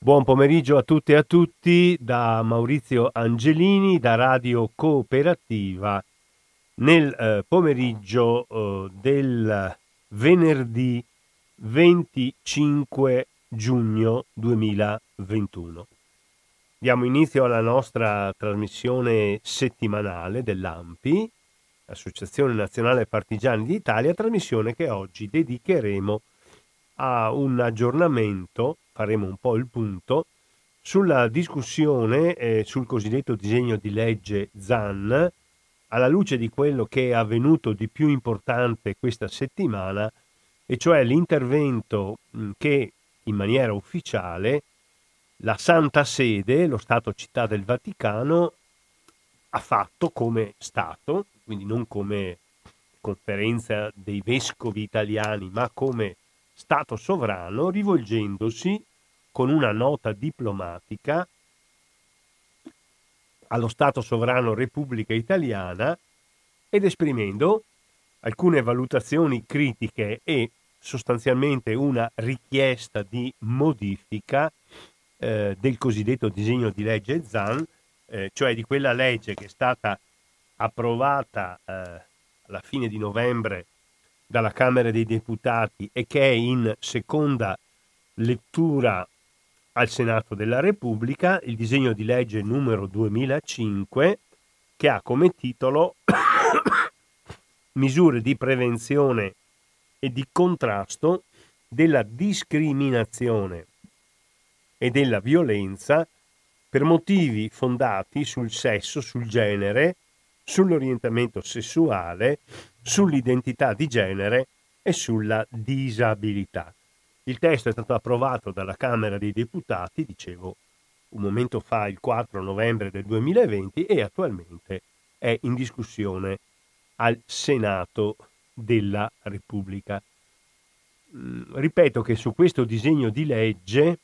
Buon pomeriggio a tutte e a tutti da Maurizio Angelini da Radio Cooperativa nel eh, pomeriggio eh, del venerdì 25 giugno 2021. Diamo inizio alla nostra trasmissione settimanale dell'AMPI, Associazione Nazionale Partigiani d'Italia, trasmissione che oggi dedicheremo a un aggiornamento faremo un po' il punto sulla discussione eh, sul cosiddetto disegno di legge ZAN, alla luce di quello che è avvenuto di più importante questa settimana, e cioè l'intervento mh, che in maniera ufficiale la Santa Sede, lo Stato Città del Vaticano, ha fatto come Stato, quindi non come conferenza dei vescovi italiani, ma come Stato sovrano, rivolgendosi con una nota diplomatica allo Stato sovrano Repubblica Italiana ed esprimendo alcune valutazioni critiche e sostanzialmente una richiesta di modifica eh, del cosiddetto disegno di legge ZAN, eh, cioè di quella legge che è stata approvata eh, alla fine di novembre dalla Camera dei Deputati e che è in seconda lettura al Senato della Repubblica il disegno di legge numero 2005 che ha come titolo Misure di prevenzione e di contrasto della discriminazione e della violenza per motivi fondati sul sesso, sul genere, sull'orientamento sessuale, sull'identità di genere e sulla disabilità. Il testo è stato approvato dalla Camera dei Deputati, dicevo un momento fa, il 4 novembre del 2020, e attualmente è in discussione al Senato della Repubblica. Mm, ripeto che su questo disegno di legge,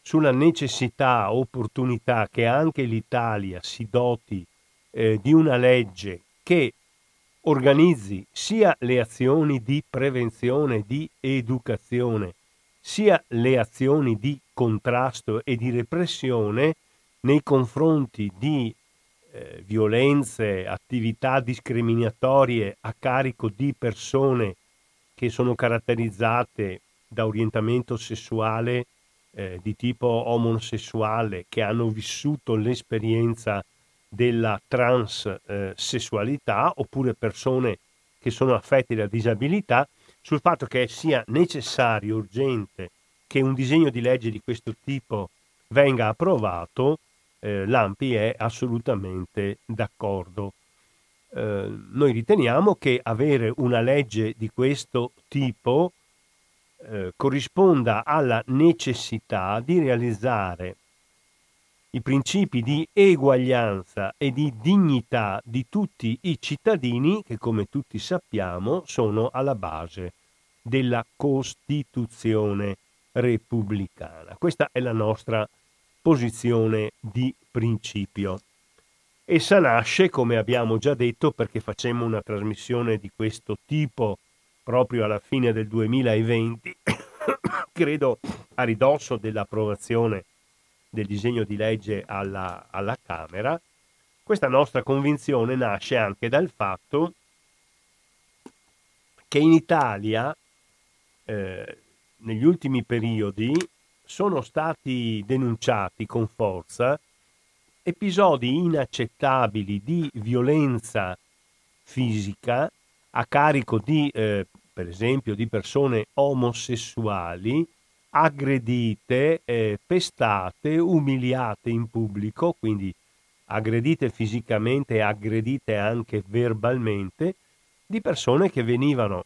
sulla necessità, opportunità che anche l'Italia si doti eh, di una legge che organizzi sia le azioni di prevenzione, di educazione, sia le azioni di contrasto e di repressione nei confronti di eh, violenze, attività discriminatorie a carico di persone che sono caratterizzate da orientamento sessuale eh, di tipo omosessuale, che hanno vissuto l'esperienza della transessualità, oppure persone che sono affette da disabilità, sul fatto che sia necessario, urgente, che un disegno di legge di questo tipo venga approvato, eh, l'AMPI è assolutamente d'accordo. Eh, noi riteniamo che avere una legge di questo tipo eh, corrisponda alla necessità di realizzare i principi di eguaglianza e di dignità di tutti i cittadini che, come tutti sappiamo, sono alla base della Costituzione repubblicana. Questa è la nostra posizione di principio. Essa nasce, come abbiamo già detto, perché facemmo una trasmissione di questo tipo proprio alla fine del 2020, credo a ridosso dell'approvazione del disegno di legge alla, alla Camera, questa nostra convinzione nasce anche dal fatto che in Italia eh, negli ultimi periodi sono stati denunciati con forza episodi inaccettabili di violenza fisica a carico di, eh, per esempio, di persone omosessuali aggredite, eh, pestate, umiliate in pubblico, quindi aggredite fisicamente e aggredite anche verbalmente, di persone che venivano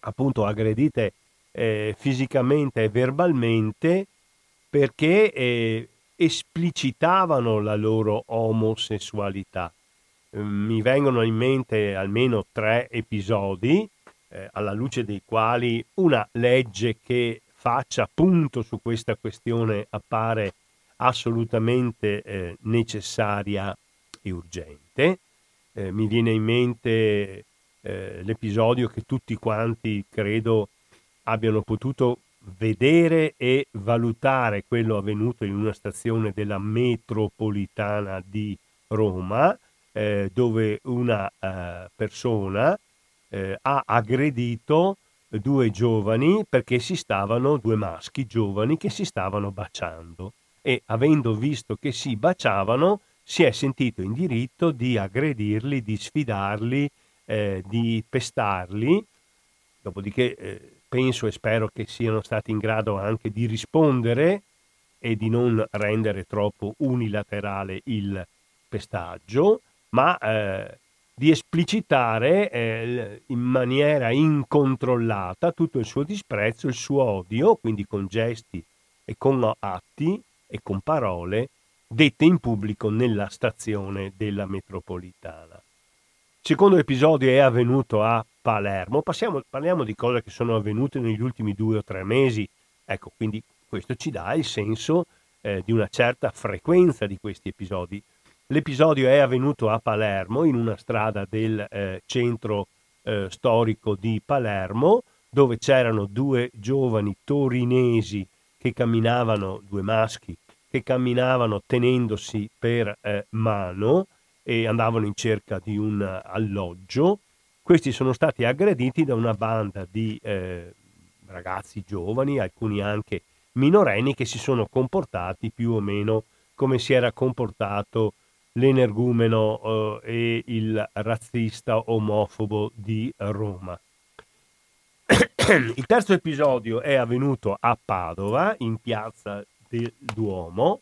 appunto aggredite eh, fisicamente e verbalmente perché eh, esplicitavano la loro omosessualità. Mi vengono in mente almeno tre episodi eh, alla luce dei quali una legge che faccia punto su questa questione appare assolutamente eh, necessaria e urgente. Eh, mi viene in mente eh, l'episodio che tutti quanti credo abbiano potuto vedere e valutare quello avvenuto in una stazione della metropolitana di Roma, eh, dove una eh, persona eh, ha aggredito due giovani perché si stavano, due maschi giovani che si stavano baciando. E avendo visto che si baciavano si è sentito in diritto di aggredirli, di sfidarli, eh, di pestarli, dopodiché eh, penso e spero che siano stati in grado anche di rispondere e di non rendere troppo unilaterale il pestaggio, ma eh, di esplicitare eh, in maniera incontrollata tutto il suo disprezzo, il suo odio, quindi con gesti e con atti e con parole dette in pubblico nella stazione della metropolitana. Secondo episodio è avvenuto a Palermo. Passiamo, parliamo di cose che sono avvenute negli ultimi due o tre mesi. Ecco, quindi questo ci dà il senso eh, di una certa frequenza di questi episodi. L'episodio è avvenuto a Palermo, in una strada del eh, centro eh, storico di Palermo, dove c'erano due giovani torinesi che camminavano, due maschi, che camminavano tenendosi per eh, mano e andavano in cerca di un alloggio. Questi sono stati aggrediti da una banda di eh, ragazzi giovani, alcuni anche minorenni, che si sono comportati più o meno come si era comportato l'energumeno eh, e il razzista omofobo di Roma. Il terzo episodio è avvenuto a Padova, in piazza del Duomo,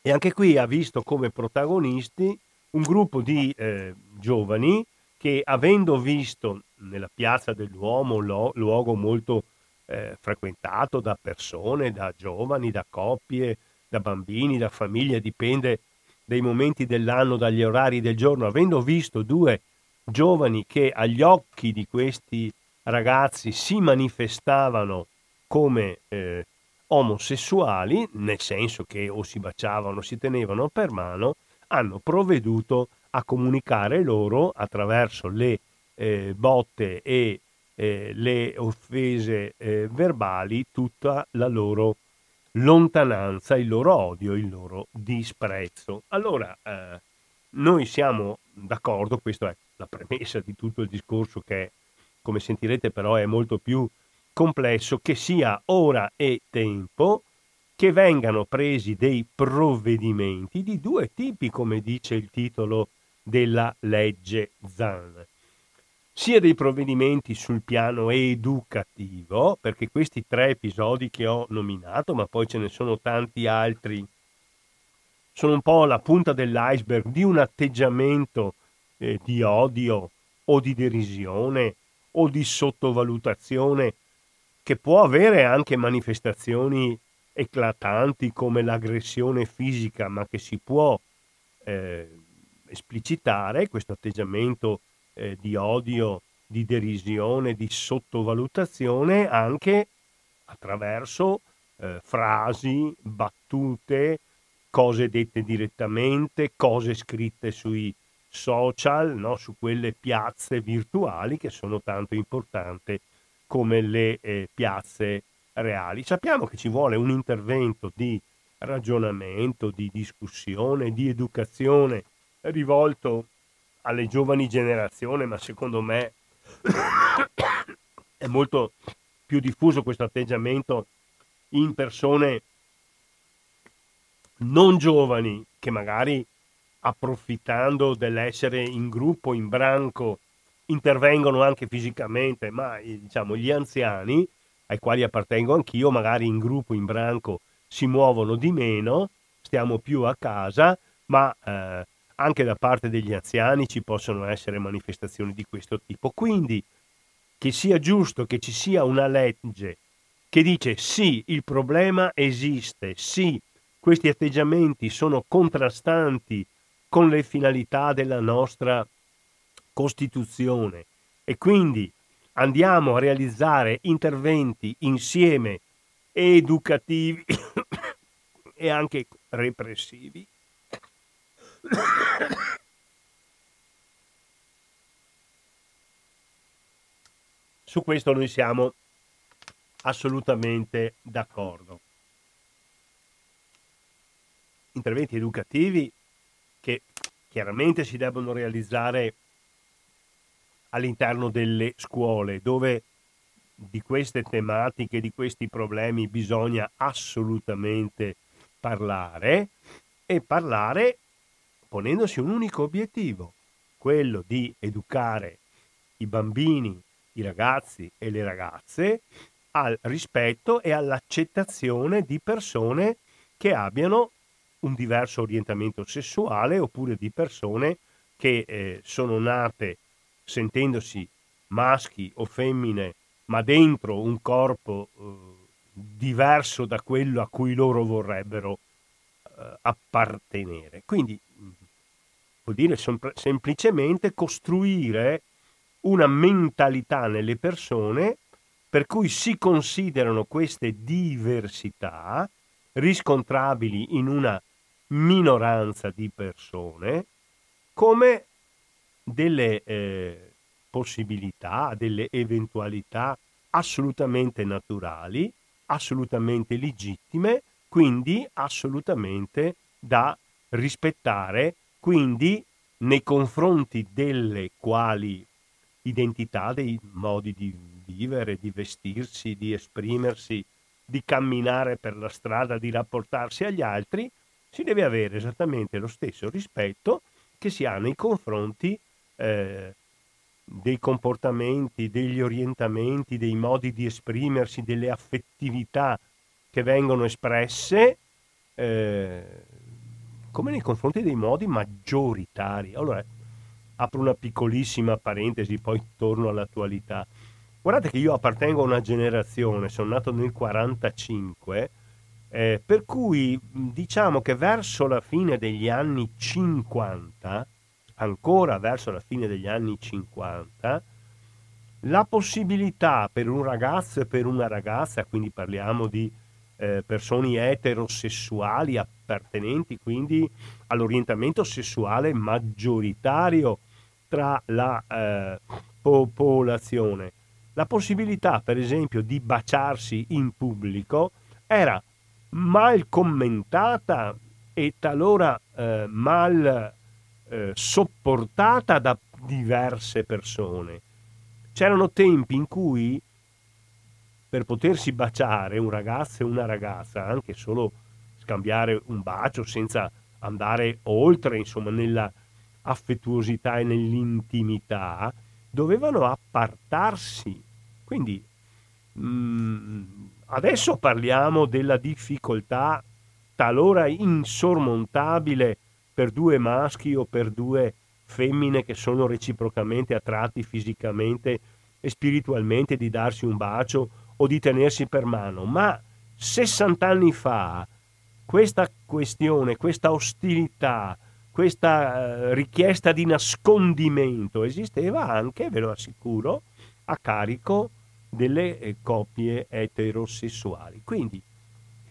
e anche qui ha visto come protagonisti un gruppo di eh, giovani che avendo visto nella piazza del Duomo, lo, luogo molto eh, frequentato da persone, da giovani, da coppie, da bambini, da famiglie, dipende dai momenti dell'anno, dagli orari del giorno, avendo visto due giovani che agli occhi di questi ragazzi si manifestavano come eh, omosessuali, nel senso che o si baciavano si tenevano per mano, hanno provveduto a comunicare loro attraverso le eh, botte e eh, le offese eh, verbali tutta la loro lontananza, il loro odio, il loro disprezzo. Allora, eh, noi siamo d'accordo, questa è la premessa di tutto il discorso che, come sentirete però, è molto più complesso, che sia ora e tempo che vengano presi dei provvedimenti di due tipi, come dice il titolo della legge Zan sia dei provvedimenti sul piano educativo, perché questi tre episodi che ho nominato, ma poi ce ne sono tanti altri, sono un po' la punta dell'iceberg di un atteggiamento eh, di odio o di derisione o di sottovalutazione che può avere anche manifestazioni eclatanti come l'aggressione fisica, ma che si può eh, esplicitare questo atteggiamento eh, di odio, di derisione, di sottovalutazione anche attraverso eh, frasi, battute, cose dette direttamente, cose scritte sui social, no? su quelle piazze virtuali che sono tanto importanti come le eh, piazze reali. Sappiamo che ci vuole un intervento di ragionamento, di discussione, di educazione rivolto alle giovani generazioni, ma secondo me è molto più diffuso questo atteggiamento in persone non giovani che magari approfittando dell'essere in gruppo, in branco, intervengono anche fisicamente, ma diciamo gli anziani, ai quali appartengo anch'io, magari in gruppo, in branco, si muovono di meno, stiamo più a casa, ma eh, anche da parte degli anziani ci possono essere manifestazioni di questo tipo. Quindi che sia giusto che ci sia una legge che dice sì, il problema esiste, sì, questi atteggiamenti sono contrastanti con le finalità della nostra Costituzione e quindi andiamo a realizzare interventi insieme educativi e anche repressivi su questo noi siamo assolutamente d'accordo. Interventi educativi che chiaramente si debbono realizzare all'interno delle scuole, dove di queste tematiche, di questi problemi bisogna assolutamente parlare e parlare ponendosi un unico obiettivo, quello di educare i bambini, i ragazzi e le ragazze al rispetto e all'accettazione di persone che abbiano un diverso orientamento sessuale oppure di persone che eh, sono nate sentendosi maschi o femmine ma dentro un corpo eh, diverso da quello a cui loro vorrebbero eh, appartenere. Quindi vuol dire sem- semplicemente costruire una mentalità nelle persone per cui si considerano queste diversità riscontrabili in una minoranza di persone come delle eh, possibilità, delle eventualità assolutamente naturali, assolutamente legittime, quindi assolutamente da rispettare, quindi nei confronti delle quali identità, dei modi di vivere, di vestirsi, di esprimersi, di camminare per la strada, di rapportarsi agli altri, si deve avere esattamente lo stesso rispetto che si ha nei confronti eh, dei comportamenti, degli orientamenti, dei modi di esprimersi, delle affettività che vengono espresse eh, come nei confronti dei modi maggioritari. Allora, apro una piccolissima parentesi, poi torno all'attualità. Guardate che io appartengo a una generazione, sono nato nel 45, eh, per cui diciamo che verso la fine degli anni 50 ancora verso la fine degli anni 50, la possibilità per un ragazzo e per una ragazza, quindi parliamo di eh, persone eterosessuali appartenenti quindi all'orientamento sessuale maggioritario tra la eh, popolazione. La possibilità, per esempio, di baciarsi in pubblico era mal commentata e talora eh, mal eh, sopportata da diverse persone. C'erano tempi in cui per potersi baciare un ragazzo e una ragazza, anche solo scambiare un bacio senza andare oltre, insomma, nella affettuosità e nell'intimità, dovevano appartarsi. Quindi mh, mm, adesso parliamo della difficoltà talora insormontabile per due maschi o per due femmine che sono reciprocamente attratti fisicamente e spiritualmente di darsi un bacio o di tenersi per mano, ma 60 anni fa questa questione, questa ostilità, questa eh, richiesta di nascondimento esisteva anche, ve lo assicuro, a carico delle eh, coppie eterosessuali. Quindi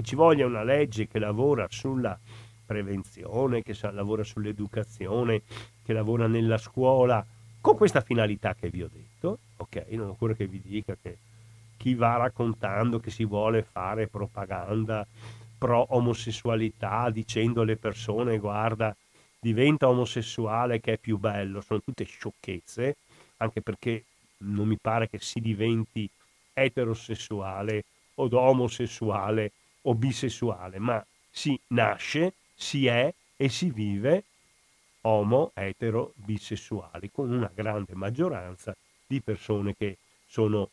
ci voglia una legge che lavora sulla prevenzione, che lavora sull'educazione, che lavora nella scuola, con questa finalità che vi ho detto, ok? Non occorre che vi dica che chi va raccontando che si vuole fare propaganda pro omosessualità dicendo alle persone guarda diventa omosessuale che è più bello, sono tutte sciocchezze, anche perché non mi pare che si diventi eterosessuale o omosessuale o bisessuale, ma si nasce si è e si vive omo, etero, bisessuali, con una grande maggioranza di persone che sono,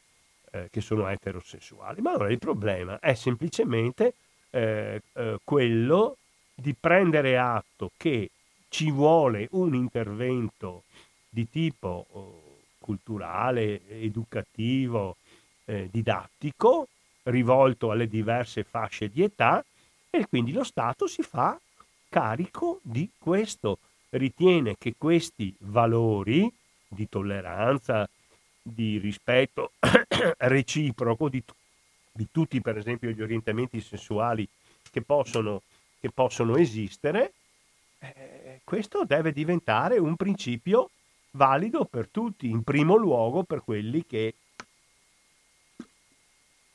eh, che sono eterosessuali. Ma allora il problema è semplicemente eh, eh, quello di prendere atto che ci vuole un intervento di tipo oh, culturale, educativo, eh, didattico, rivolto alle diverse fasce di età e quindi lo Stato si fa carico di questo. Ritiene che questi valori di tolleranza, di rispetto reciproco di, di, tutti, per esempio, gli orientamenti sessuali che possono, che possono esistere, eh, questo deve diventare un principio valido per tutti, in primo luogo per quelli che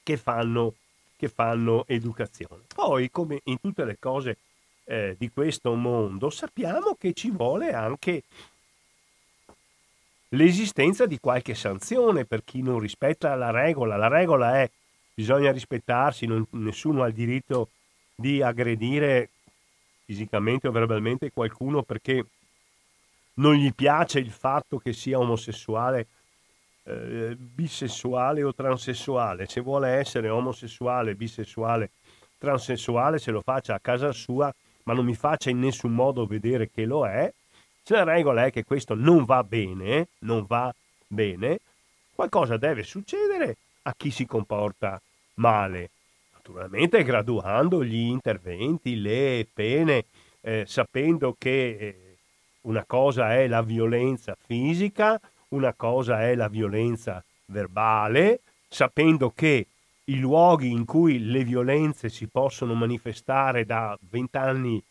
che fanno, che fanno educazione. Poi, come in tutte le cose eh, di questo mondo, sappiamo che ci vuole anche l'esistenza di qualche sanzione per chi non rispetta la regola. La regola è bisogna rispettarsi, non, nessuno ha il diritto di aggredire fisicamente o verbalmente qualcuno perché non gli piace il fatto che sia omosessuale, eh, bisessuale o transessuale. Se vuole essere omosessuale, bisessuale, transessuale, se lo faccia a casa sua, ma non mi faccia in nessun modo vedere che lo è. Se la regola è che questo non va bene, non va bene, qualcosa deve succedere a chi si comporta male. Naturalmente graduando gli interventi, le pene, eh, sapendo che eh, una cosa è la violenza fisica, una cosa è la violenza verbale, sapendo che i luoghi in cui le violenze si possono manifestare da vent'anni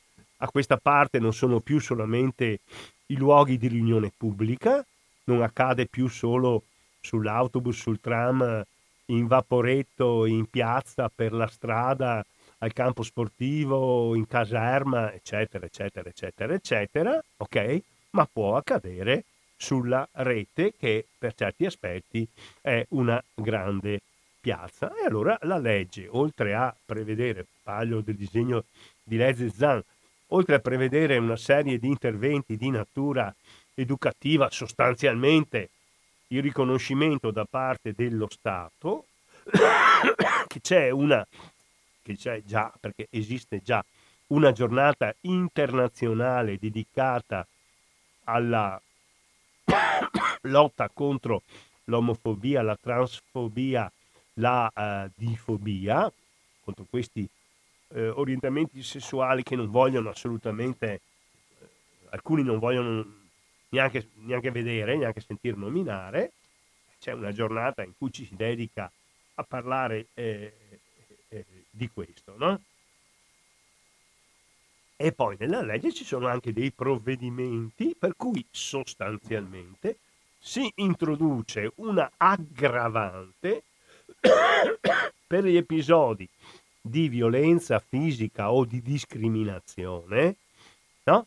a questa parte non sono più solamente i luoghi di riunione pubblica, non accade più solo sull'autobus, sul tram, in vaporetto, in piazza, per la strada, al campo sportivo, in caserma, eccetera, eccetera, eccetera, eccetera, ok? Ma può accadere sulla rete che per certi aspetti è una grande piazza. E allora la legge, oltre a prevedere, parlo del disegno di legge Zan, oltre a prevedere una serie di interventi di natura educativa, sostanzialmente il riconoscimento da parte dello Stato, che c'è una, che c'è già, perché esiste già, una giornata internazionale dedicata alla lotta contro l'omofobia, la transfobia, la uh, difobia, contro questi uh, orientamenti sessuali che non vogliono assolutamente, uh, alcuni non vogliono neanche, neanche vedere, neanche sentir nominare. C'è una giornata in cui ci si dedica a parlare eh, eh, di questo, no? E poi nella legge ci sono anche dei provvedimenti per cui sostanzialmente si introduce una aggravante per gli episodi di violenza fisica o di discriminazione, no?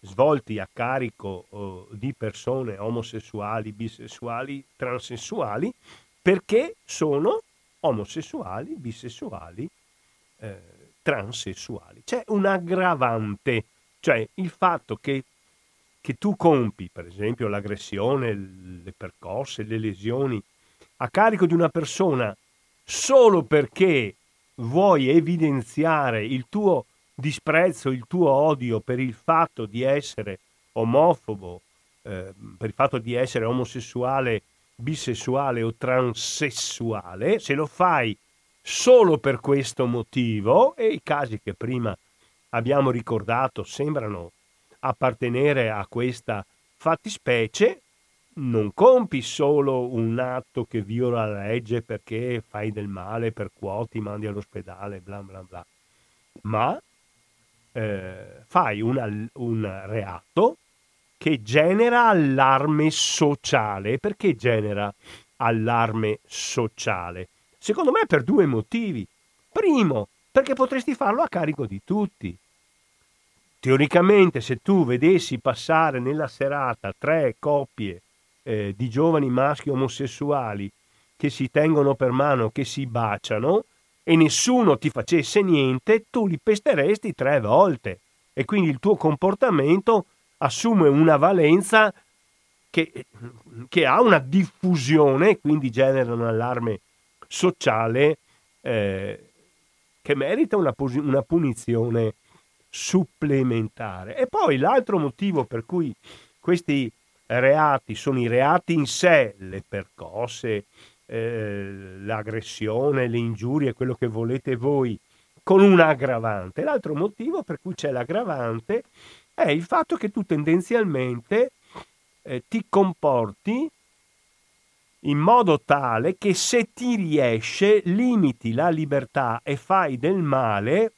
svolti a carico oh, di persone omosessuali, bisessuali, transessuali, perché sono omosessuali, bisessuali, eh, transessuali. C'è un aggravante, cioè il fatto che, che tu compi, per esempio, l'aggressione, le percosse, le lesioni a carico di una persona solo perché vuoi evidenziare il tuo disprezzo, il tuo odio per il fatto di essere omofobo, eh, per il fatto di essere omosessuale, bisessuale o transessuale, se lo fai solo per questo motivo, e i casi che prima abbiamo ricordato sembrano appartenere a questa fattispecie, non compi solo un atto che viola la legge perché fai del male, per quoti, mandi all'ospedale, bla bla bla, ma eh, fai una, un reato che genera allarme sociale. Perché genera allarme sociale? Secondo me per due motivi. Primo, perché potresti farlo a carico di tutti. Teoricamente, se tu vedessi passare nella serata tre coppie eh, di giovani maschi omosessuali che si tengono per mano, che si baciano e nessuno ti facesse niente, tu li pesteresti tre volte e quindi il tuo comportamento assume una valenza che, che ha una diffusione, quindi genera un allarme sociale eh, che merita una, una punizione supplementare. E poi l'altro motivo per cui questi reati sono i reati in sé, le percosse, eh, l'aggressione, le ingiurie, quello che volete voi, con un aggravante. L'altro motivo per cui c'è l'aggravante è il fatto che tu tendenzialmente eh, ti comporti in modo tale che se ti riesce limiti la libertà e fai del male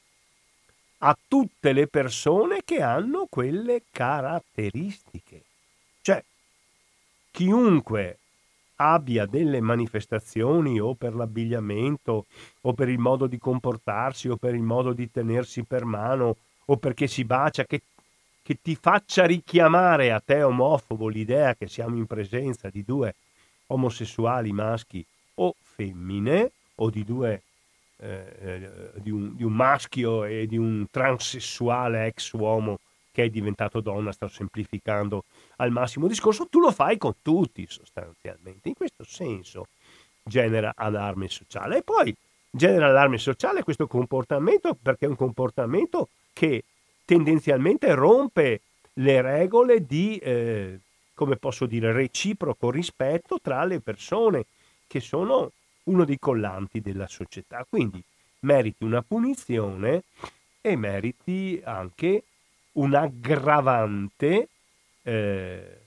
a tutte le persone che hanno quelle caratteristiche. Cioè, chiunque abbia delle manifestazioni o per l'abbigliamento o per il modo di comportarsi o per il modo di tenersi per mano o perché si bacia, che, che ti faccia richiamare a te omofobo l'idea che siamo in presenza di due omosessuali maschi o femmine o di due eh, eh, di, un, di, un, maschio e di un transessuale ex uomo che è diventato donna, sto semplificando al massimo discorso, tu lo fai con tutti sostanzialmente. In questo senso genera allarme sociale. E poi genera allarme sociale questo comportamento perché è un comportamento che tendenzialmente rompe le regole di, eh, come posso dire, reciproco rispetto tra le persone che sono uno dei collanti della società. Quindi meriti una punizione e meriti anche un aggravante eh,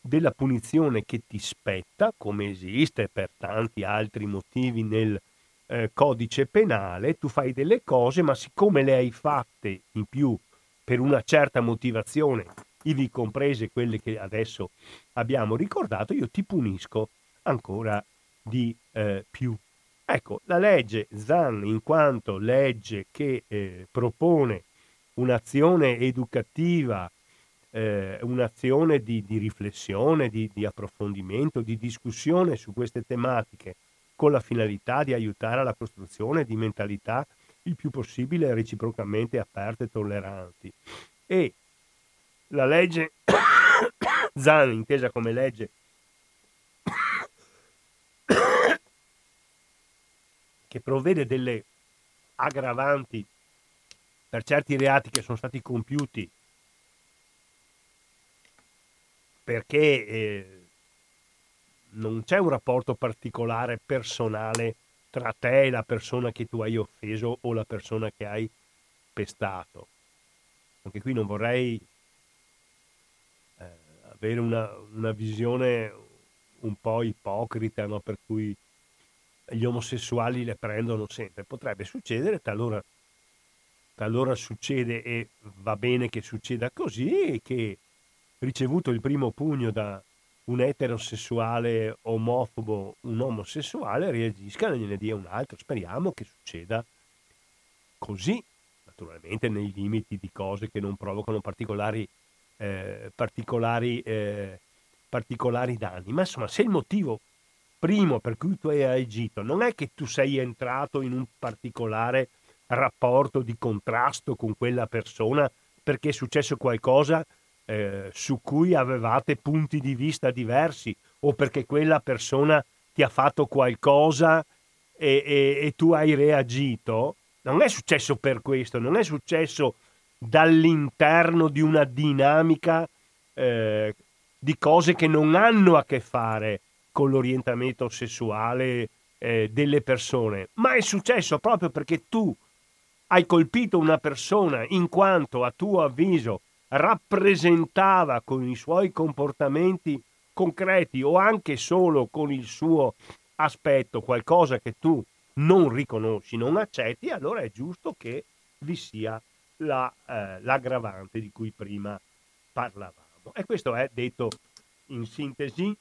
della punizione che ti spetta, come esiste per tanti altri motivi nel eh, codice penale, tu fai delle cose, ma siccome le hai fatte in più per una certa motivazione, ivi comprese quelle che adesso abbiamo ricordato, io ti punisco ancora di eh, più. Ecco, la legge ZAN, in quanto legge che eh, propone un'azione educativa, eh, un'azione di, di riflessione, di, di, approfondimento, di discussione su queste tematiche, con la finalità di aiutare alla costruzione di mentalità il più possibile reciprocamente aperte e tolleranti. E la legge ZAN, intesa come legge che provvede delle aggravanti per certi reati che sono stati compiuti perché eh, non c'è un rapporto particolare personale tra te e la persona che tu hai offeso o la persona che hai pestato. Anche qui non vorrei eh, avere una, una, visione un po' ipocrita, no? per cui gli omosessuali le prendono sempre. Potrebbe succedere, talora allora succede e va bene che succeda così che ricevuto il primo pugno da un eterosessuale omofobo, un omosessuale reagisca e gliene dia un altro. Speriamo che succeda così, naturalmente nei limiti di cose che non provocano particolari, eh, particolari, eh, particolari danni. Ma insomma, se il motivo primo per cui tu hai agito non è che tu sei entrato in un particolare rapporto di contrasto con quella persona perché è successo qualcosa eh, su cui avevate punti di vista diversi o perché quella persona ti ha fatto qualcosa e, e, e tu hai reagito, non è successo per questo, non è successo dall'interno di una dinamica eh, di cose che non hanno a che fare con l'orientamento sessuale eh, delle persone, ma è successo proprio perché tu hai colpito una persona in quanto a tuo avviso rappresentava con i suoi comportamenti concreti o anche solo con il suo aspetto qualcosa che tu non riconosci, non accetti, allora è giusto che vi sia la, eh, l'aggravante di cui prima parlavamo. E questo è detto in sintesi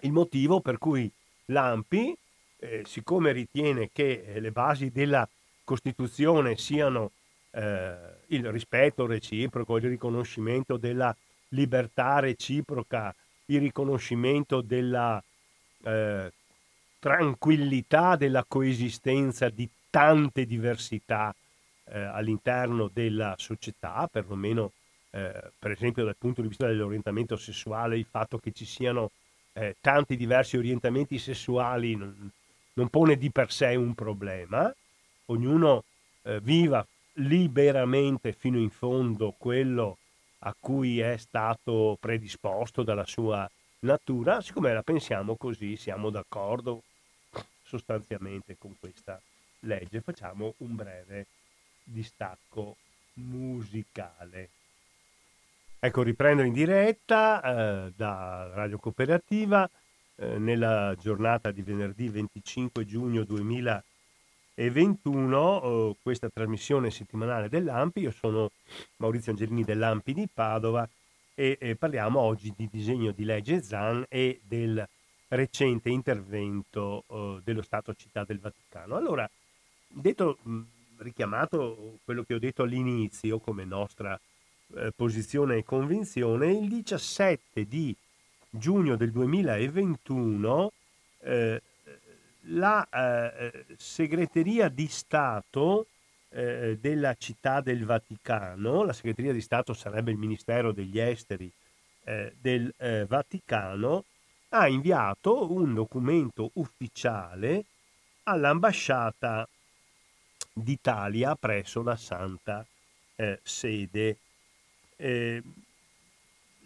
il motivo per cui l'AMPI eh, siccome ritiene che eh, le basi della Costituzione siano eh, il rispetto reciproco, il riconoscimento della libertà reciproca, il riconoscimento della eh, tranquillità della coesistenza di tante diversità eh, all'interno della società, perlomeno eh, per esempio dal punto di vista dell'orientamento sessuale, il fatto che ci siano tanti diversi orientamenti sessuali non, pone di per sé un problema, ognuno eh, viva liberamente fino in fondo quello a cui è stato predisposto dalla sua natura, siccome la pensiamo così siamo d'accordo sostanzialmente con questa legge. Facciamo un breve distacco musicale. Ecco, riprendo in diretta eh, da Radio Cooperativa eh, nella giornata di venerdì 25 giugno 2021 eh, questa trasmissione settimanale dell'AMPI. Io sono Maurizio Angelini dell'AMPI di Padova e, parliamo oggi di disegno di legge ZAN e del recente intervento uh, dello Stato Città del Vaticano. Allora, detto, richiamato quello che ho detto all'inizio come nostra eh, posizione e convinzione, il 17 di giugno del 2021 eh, la eh, segreteria di Stato eh, della città del Vaticano, la segreteria di Stato sarebbe il Ministero degli Esteri eh, del eh, Vaticano, ha inviato un documento ufficiale all'ambasciata d'Italia presso la Santa eh, Sede.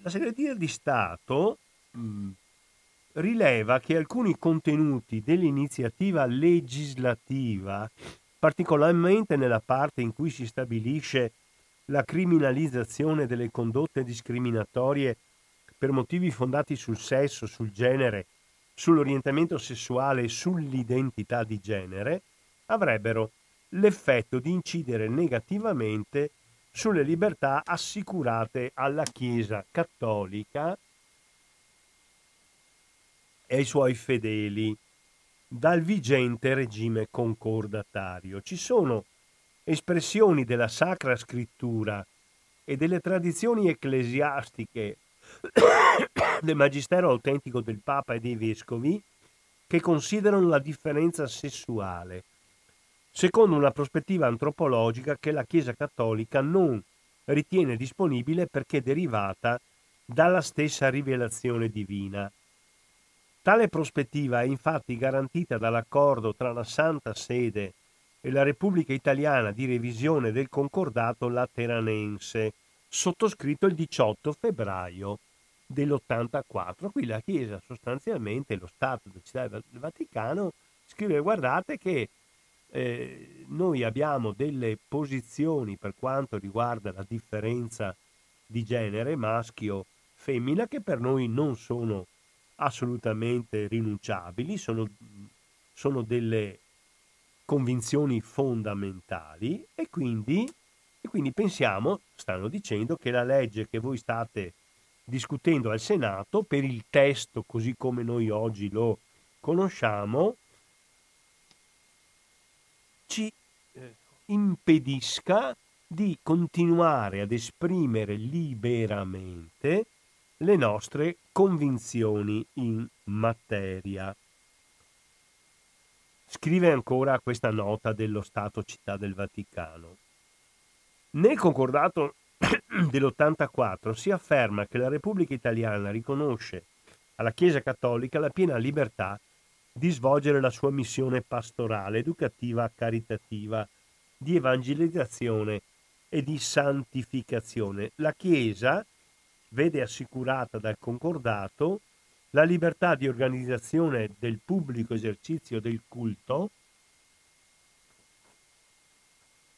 La segreteria di Stato mh, rileva che alcuni contenuti dell'iniziativa legislativa, particolarmente nella parte in cui si stabilisce la criminalizzazione delle condotte discriminatorie per motivi fondati sul sesso, sul genere, sull'orientamento sessuale e sull'identità di genere, avrebbero l'effetto di incidere negativamente sulle libertà assicurate alla Chiesa cattolica e ai suoi fedeli dal vigente regime concordatario. Ci sono espressioni della Sacra Scrittura e delle tradizioni ecclesiastiche del Magistero autentico del Papa e dei Vescovi che considerano la differenza sessuale, secondo una prospettiva antropologica che la Chiesa Cattolica non ritiene disponibile perché derivata dalla stessa rivelazione divina. Tale prospettiva è infatti garantita dall'accordo tra la Santa Sede e la Repubblica Italiana di revisione del concordato lateranense, sottoscritto il 18 febbraio dell'84. Qui la Chiesa sostanzialmente, lo Stato della Città del Vaticano, scrive guardate che eh, noi abbiamo delle posizioni per quanto riguarda la differenza di genere maschio-femmina che per noi non sono assolutamente rinunciabili, sono, sono delle convinzioni fondamentali e quindi, e quindi pensiamo, stanno dicendo, che la legge che voi state discutendo al Senato per il testo così come noi oggi lo conosciamo ci eh, impedisca di continuare ad esprimere liberamente le nostre convinzioni in materia. Scrive ancora questa nota dello Stato Città del Vaticano. Nel concordato dell'84 si afferma che la Repubblica Italiana riconosce alla Chiesa Cattolica la piena libertà di svolgere la sua missione pastorale, educativa, caritativa, di evangelizzazione e di santificazione. La Chiesa vede assicurata dal concordato la libertà di organizzazione del pubblico esercizio del culto,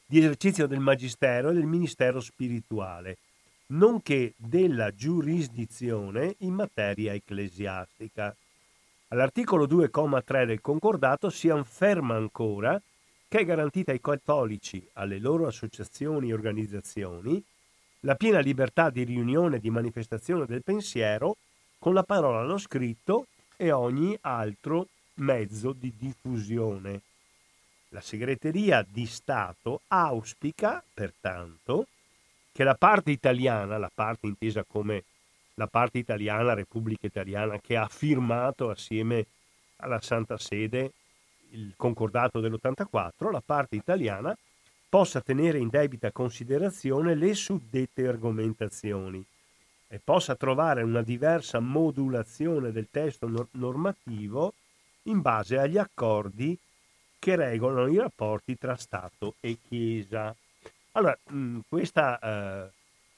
di esercizio del magistero e del ministero spirituale, nonché della giurisdizione in materia ecclesiastica. All'articolo 2,3 del concordato si afferma ancora che è garantita ai cattolici, alle loro associazioni e organizzazioni, la piena libertà di riunione e di manifestazione del pensiero con la parola non scritto e ogni altro mezzo di diffusione. La segreteria di Stato auspica, pertanto, che la parte italiana, la parte intesa come la parte italiana, Repubblica Italiana, che ha firmato assieme alla Santa Sede il concordato dell'84, la parte italiana possa tenere in debita considerazione le suddette argomentazioni e possa trovare una diversa modulazione del testo normativo in base agli accordi che regolano i rapporti tra Stato e Chiesa. Allora, mm, questa, eh,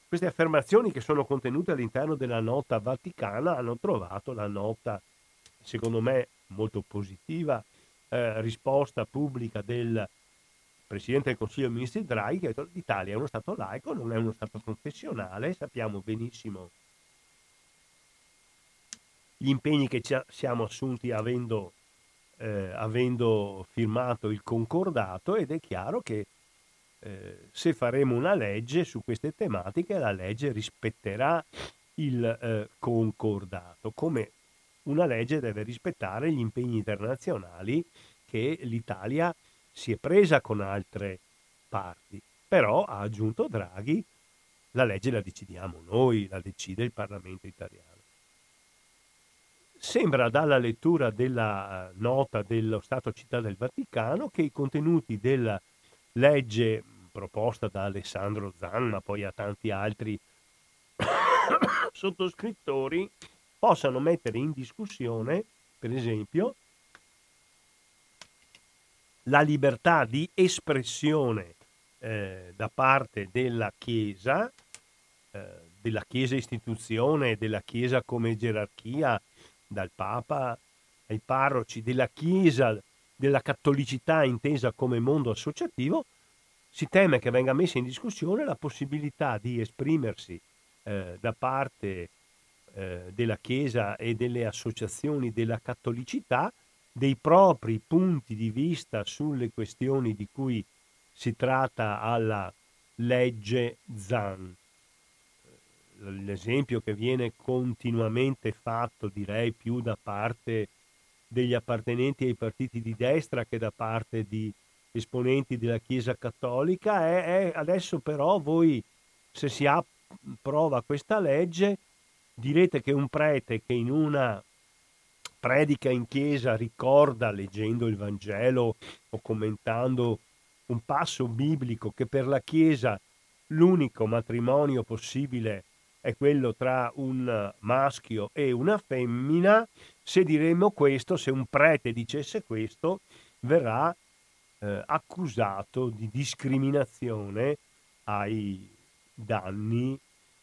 queste affermazioni che sono contenute all'interno della nota vaticana hanno trovato la nota, secondo me, molto positiva eh, risposta pubblica del Presidente del Consiglio dei Ministri Draghi ha detto l'Italia è uno Stato laico, non è uno Stato confessionale, sappiamo benissimo gli impegni che ci siamo assunti avendo, eh, avendo firmato il concordato ed è chiaro che eh, se faremo una legge su queste tematiche, la legge rispetterà il eh, concordato, come una legge deve rispettare gli impegni internazionali che l'Italia si è presa con altre parti. Però ha aggiunto Draghi, la legge la decidiamo noi, la decide il Parlamento italiano. Sembra dalla lettura della eh, nota dello Stato Città del Vaticano che i contenuti della legge proposta da Alessandro Zan, ma poi a tanti altri sottoscrittori, possano mettere in discussione, per esempio, la libertà di espressione eh, da parte della Chiesa, eh, della Chiesa istituzione, della Chiesa come gerarchia, dal Papa ai parroci, della Chiesa, della cattolicità intesa come mondo associativo, si teme che venga messa in discussione la possibilità di esprimersi eh, da parte eh, della Chiesa e delle associazioni della cattolicità dei propri punti di vista sulle questioni di cui si tratta alla legge Zan. L'esempio che viene continuamente fatto, direi più da parte degli appartenenti ai partiti di destra che da parte di esponenti della Chiesa Cattolica, è, è adesso però voi, se si approva questa legge, direte che un prete che in una predica in chiesa ricorda, leggendo il Vangelo o commentando un passo biblico, che per la Chiesa l'unico matrimonio possibile è quello tra un maschio e una femmina, se diremo questo, se un prete dicesse questo, verrà eh, accusato di discriminazione ai danni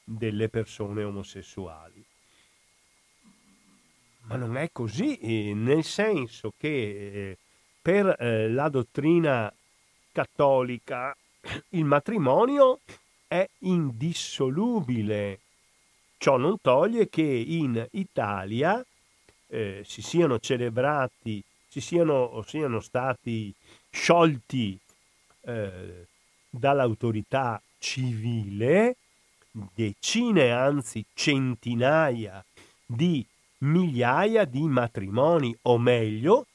delle persone omosessuali. Ma non è così, eh, nel senso che eh, per eh, la dottrina cattolica il matrimonio è indissolubile. Ciò non toglie che in Italia eh, si siano celebrati, si siano, siano stati sciolti eh, dall'autorità civile decine, anzi centinaia di migliaia di matrimoni, o meglio,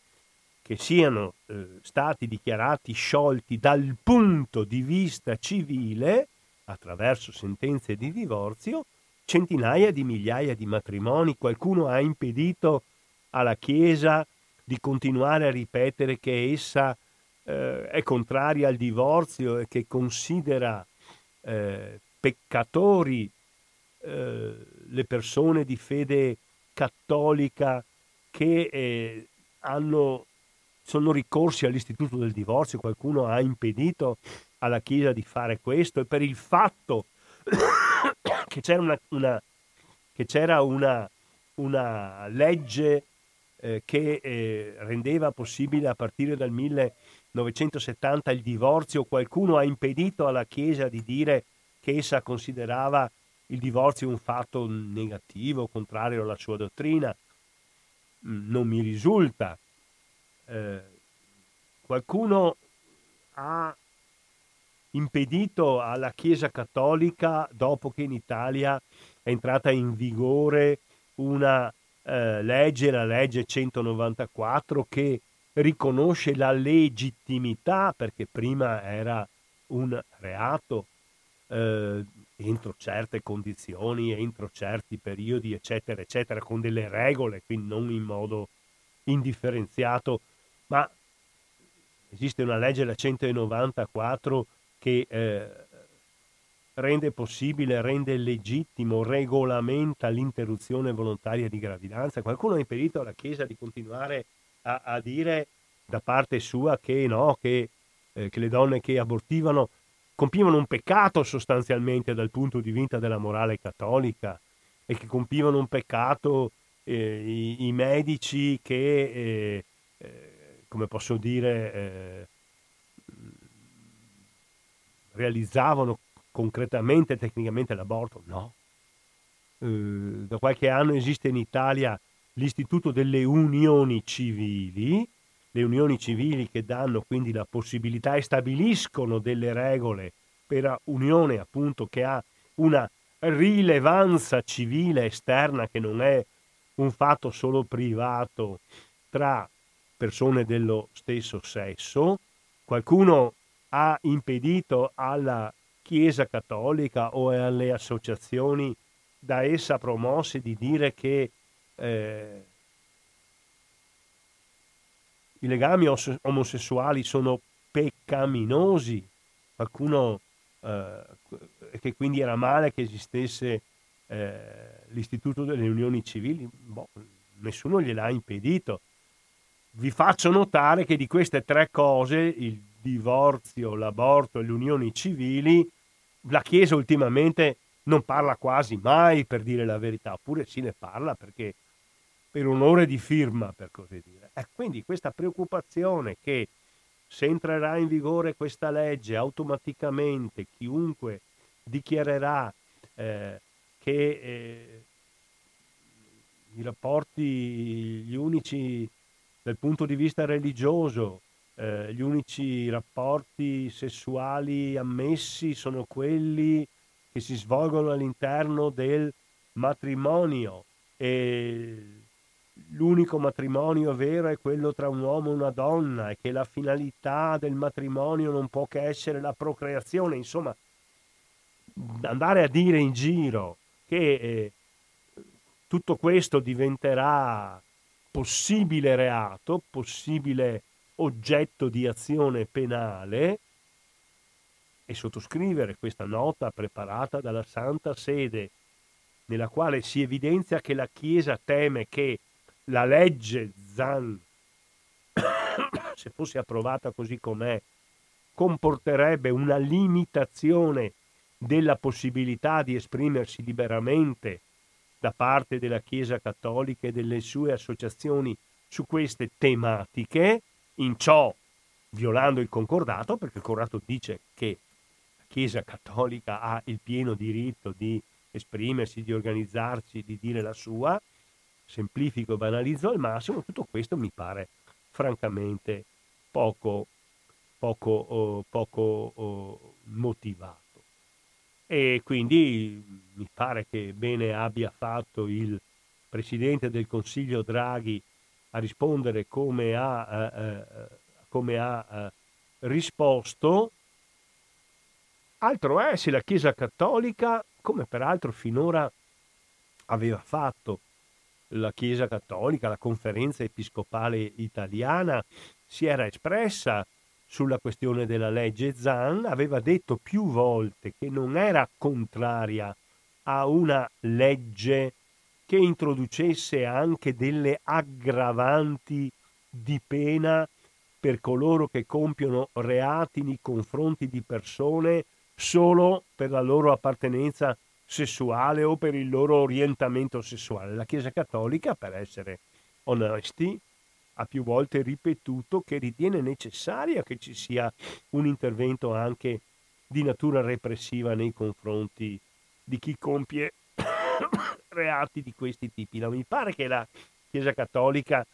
che siano eh, stati dichiarati sciolti dal punto di vista civile attraverso sentenze di divorzio centinaia di migliaia di matrimoni, qualcuno ha impedito alla Chiesa di continuare a ripetere che essa eh, è contraria al divorzio e che considera eh, peccatori eh, le persone di fede cattolica che eh, hanno, sono ricorsi all'istituto del divorzio, qualcuno ha impedito alla Chiesa di fare questo? E per il fatto che c'era una, una, che c'era una, una legge eh, che eh, rendeva possibile a partire dal 1970 il divorzio, qualcuno ha impedito alla Chiesa di dire che essa considerava il divorzio un fatto negativo, contrario alla sua dottrina. Mm, non mi risulta. Eh, qualcuno ha impedito alla Chiesa Cattolica, dopo che in Italia è entrata in vigore una eh, legge, la legge 194, che riconosce la legittimità, perché prima era un reato eh, entro certe condizioni, entro certi periodi, eccetera, eccetera, con delle regole, quindi non in modo indifferenziato, ma esiste una legge, la 194, che eh, rende possibile, rende legittimo, regolamenta l'interruzione volontaria di gravidanza. Qualcuno ha impedito alla Chiesa di continuare a, a dire da parte sua che no, che, eh, che le donne che abortivano compivano un peccato sostanzialmente dal punto di vista della morale cattolica e che compivano un peccato eh, i, i, medici che, eh, eh come posso dire, eh, realizzavano concretamente, tecnicamente l'aborto? No. Eh, da qualche anno esiste in Italia l'istituto delle unioni civili, le unioni civili che danno quindi la possibilità e stabiliscono delle regole per unione appunto che ha una rilevanza civile esterna che non è un fatto solo privato tra persone dello stesso sesso. Qualcuno ha impedito alla Chiesa Cattolica o alle associazioni da essa promosse di dire che eh, i legami omosessuali sono peccaminosi. Qualcuno eh, che quindi era male che esistesse eh, l'istituto delle unioni civili, boh, nessuno gliel'ha impedito. Vi faccio notare che di queste tre cose, il divorzio, l'aborto e le unioni civili, la Chiesa ultimamente non parla quasi mai per dire la verità, oppure sì ne parla perché per onore di firma, per così dire. E quindi questa preoccupazione che se entrerà in vigore questa legge automaticamente chiunque dichiarerà eh, che eh, i rapporti, gli unici dal punto di vista religioso, eh, gli unici rapporti sessuali ammessi sono quelli che si svolgono all'interno del matrimonio e l'unico matrimonio vero è quello tra un uomo e una donna e che la finalità del matrimonio non può che essere la procreazione, insomma, andare a dire in giro che eh, tutto questo diventerà possibile reato, possibile oggetto di azione penale e sottoscrivere questa nota preparata dalla Santa Sede nella quale si evidenzia che la Chiesa teme che la legge Zan, se fosse approvata così com'è, comporterebbe una limitazione della possibilità di esprimersi liberamente da parte della Chiesa Cattolica e delle sue associazioni su queste tematiche, in ciò violando il concordato, perché il concordato dice che la Chiesa Cattolica ha il pieno diritto di esprimersi, di organizzarsi, di dire la sua, semplifico e banalizzo al massimo, tutto questo mi pare francamente poco, poco, oh, poco oh, motivato. E quindi mi pare che bene abbia fatto il Presidente del Consiglio Draghi a rispondere come ha, eh, eh come ha eh, risposto. Altro è se la Chiesa Cattolica, come peraltro finora aveva fatto la Chiesa Cattolica, la Conferenza Episcopale Italiana, si era espressa sulla questione della legge Zan, aveva detto più volte che non era contraria a una legge che introducesse anche delle aggravanti di pena per coloro che compiono reati nei confronti di persone solo per la loro appartenenza sessuale o per il loro orientamento sessuale. La Chiesa Cattolica, per essere onesti, ha più volte ripetuto che ritiene necessaria che ci sia un intervento anche di natura repressiva nei confronti di chi compie reati di questi tipi. Non mi pare che la Chiesa Cattolica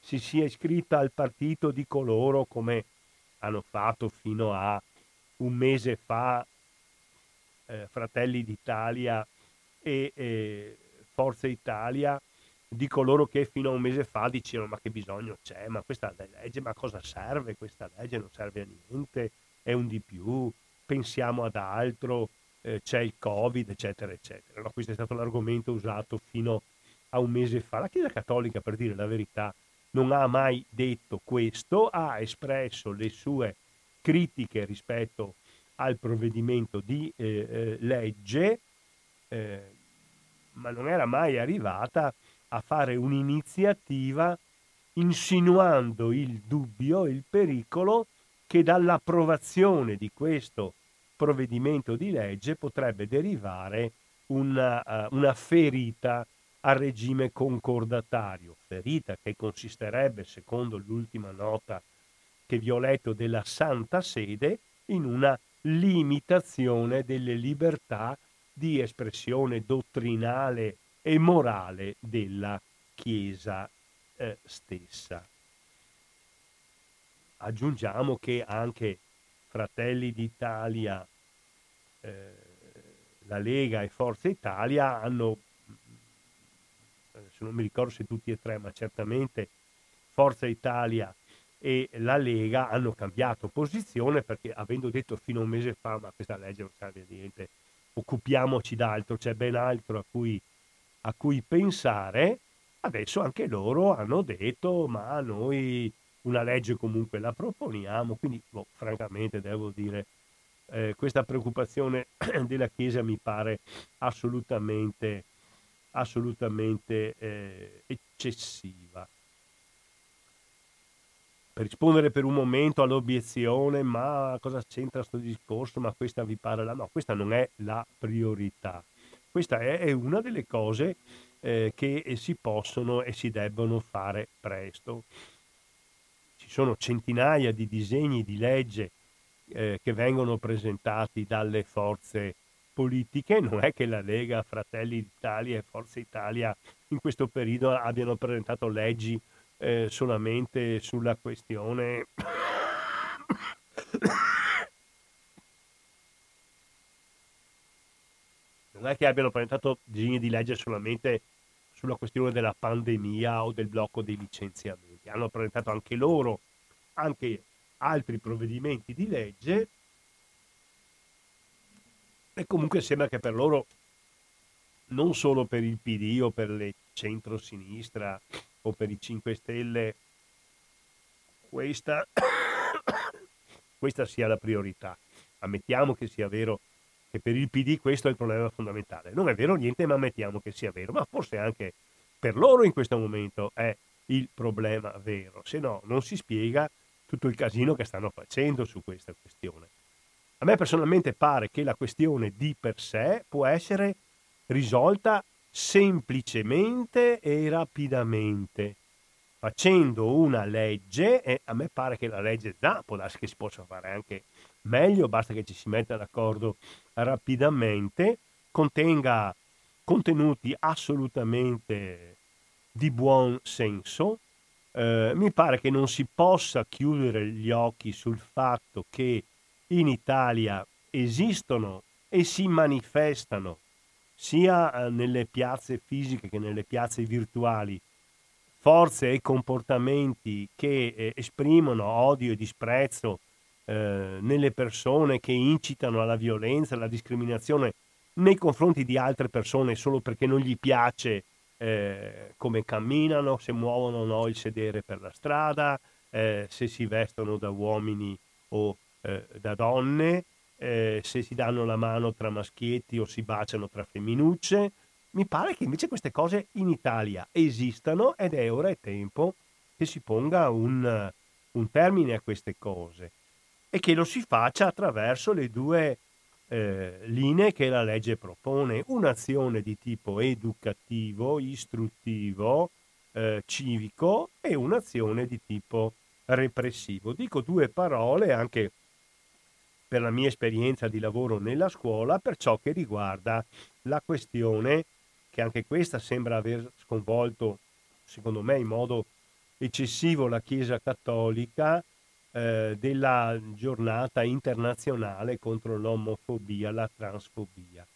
si sia iscritta al partito di coloro come hanno fatto fino a un mese fa eh, Fratelli d'Italia e eh, Forza Italia di coloro che fino a un mese fa dicevano ma che bisogno c'è, ma questa legge, ma cosa serve questa legge? Non serve a niente, è un di più, pensiamo ad altro, eh, c'è il Covid, eccetera, eccetera. No, questo è stato l'argomento usato fino a un mese fa. La Chiesa Cattolica, per dire la verità, non ha mai detto questo, ha espresso le sue critiche rispetto al provvedimento di eh, eh, legge, eh, ma non era mai arrivata a fare un'iniziativa insinuando il dubbio, il pericolo che dall'approvazione di questo provvedimento di legge potrebbe derivare una, uh, una ferita al regime concordatario, ferita che consisterebbe, secondo l'ultima nota che vi ho letto della Santa Sede, in una limitazione delle libertà di espressione dottrinale e morale della Chiesa eh, stessa. Aggiungiamo che anche Fratelli d'Italia, eh, la Lega e Forza Italia hanno, se non mi ricordo se tutti e tre, ma certamente Forza Italia e la Lega hanno cambiato posizione perché avendo detto fino a un mese fa ma questa legge non serve a niente, occupiamoci d'altro, c'è ben altro a cui, a cui pensare, adesso anche loro hanno detto ma noi una legge comunque la proponiamo, quindi boh, francamente devo dire eh, questa preoccupazione della Chiesa mi pare assolutamente, assolutamente eh, eccessiva. Per rispondere per un momento all'obiezione, ma cosa c'entra questo discorso? Ma questa vi pare la... No, questa non è la priorità. Questa è, è una delle cose eh, che si possono e si debbono fare presto. Ci sono centinaia di disegni di legge eh, che vengono presentati dalle forze politiche. Non è che la Lega, Fratelli d'Italia e Forza Italia in questo periodo abbiano presentato leggi eh, solamente sulla questione non è che abbiano presentato disegni di legge solamente sulla questione della pandemia o del blocco dei licenziamenti, hanno presentato anche loro anche altri provvedimenti di legge. E comunque sembra che per loro, non solo per il PD o per le centro-sinistra o per i 5 Stelle, questa, questa sia la priorità. Ammettiamo che sia vero che per il PD questo è il problema fondamentale. Non è vero niente, ma ammettiamo che sia vero, ma forse anche per loro in questo momento è il problema vero, se no non si spiega tutto il casino che stanno facendo su questa questione. A me personalmente pare che la questione di per sé può essere risolta semplicemente e rapidamente facendo una legge e a me pare che la legge già può darsi che si possa fare anche meglio, basta che ci si metta d'accordo rapidamente, contenga contenuti assolutamente di buon senso, eh, mi pare che non si possa chiudere gli occhi sul fatto che in Italia esistono e si manifestano sia eh, nelle piazze fisiche che nelle piazze virtuali forze e comportamenti che eh, esprimono odio e disprezzo eh, nelle persone, che incitano alla violenza, alla discriminazione nei confronti di altre persone solo perché non gli piace eh, come camminano, se muovono o no il sedere per la strada, eh, se si vestono da uomini o eh, da donne, eh, se si danno la mano tra maschietti o si baciano tra femminucce. Mi pare che invece queste cose in Italia esistano ed è ora e tempo che si ponga un, un termine a queste cose e che lo si faccia attraverso le due eh, linee che la legge propone, un'azione di tipo educativo, istruttivo, eh, civico e un'azione di tipo repressivo. Dico due parole anche per la mia esperienza di lavoro nella scuola per ciò che riguarda la questione che anche questa sembra aver sconvolto, secondo me, in modo eccessivo la Chiesa Cattolica, eh, della giornata internazionale contro l'omofobia, la transfobia.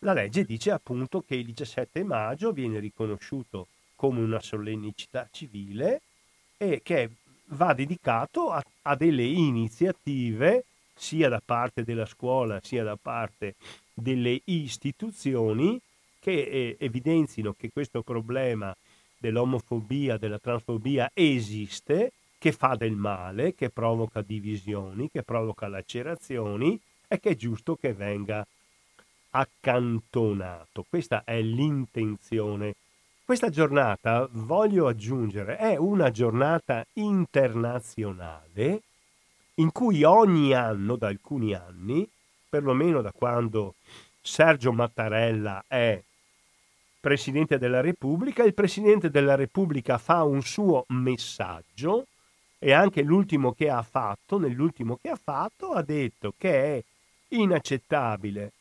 La legge dice appunto che il 17 maggio viene riconosciuto come una solennità civile e che va dedicato a, a delle iniziative sia da parte della scuola sia da parte delle istituzioni che eh, evidenzino che questo problema dell'omofobia, della transfobia esiste che fa del male, che provoca divisioni, che provoca lacerazioni e che è giusto che venga accantonato. Questa è l'intenzione. Questa giornata, voglio aggiungere, è una giornata internazionale in cui ogni anno, da alcuni anni, perlomeno da quando Sergio Mattarella è Presidente della Repubblica, il Presidente della Repubblica fa un suo messaggio e anche l'ultimo che ha fatto, nell'ultimo che ha fatto, ha detto che è inaccettabile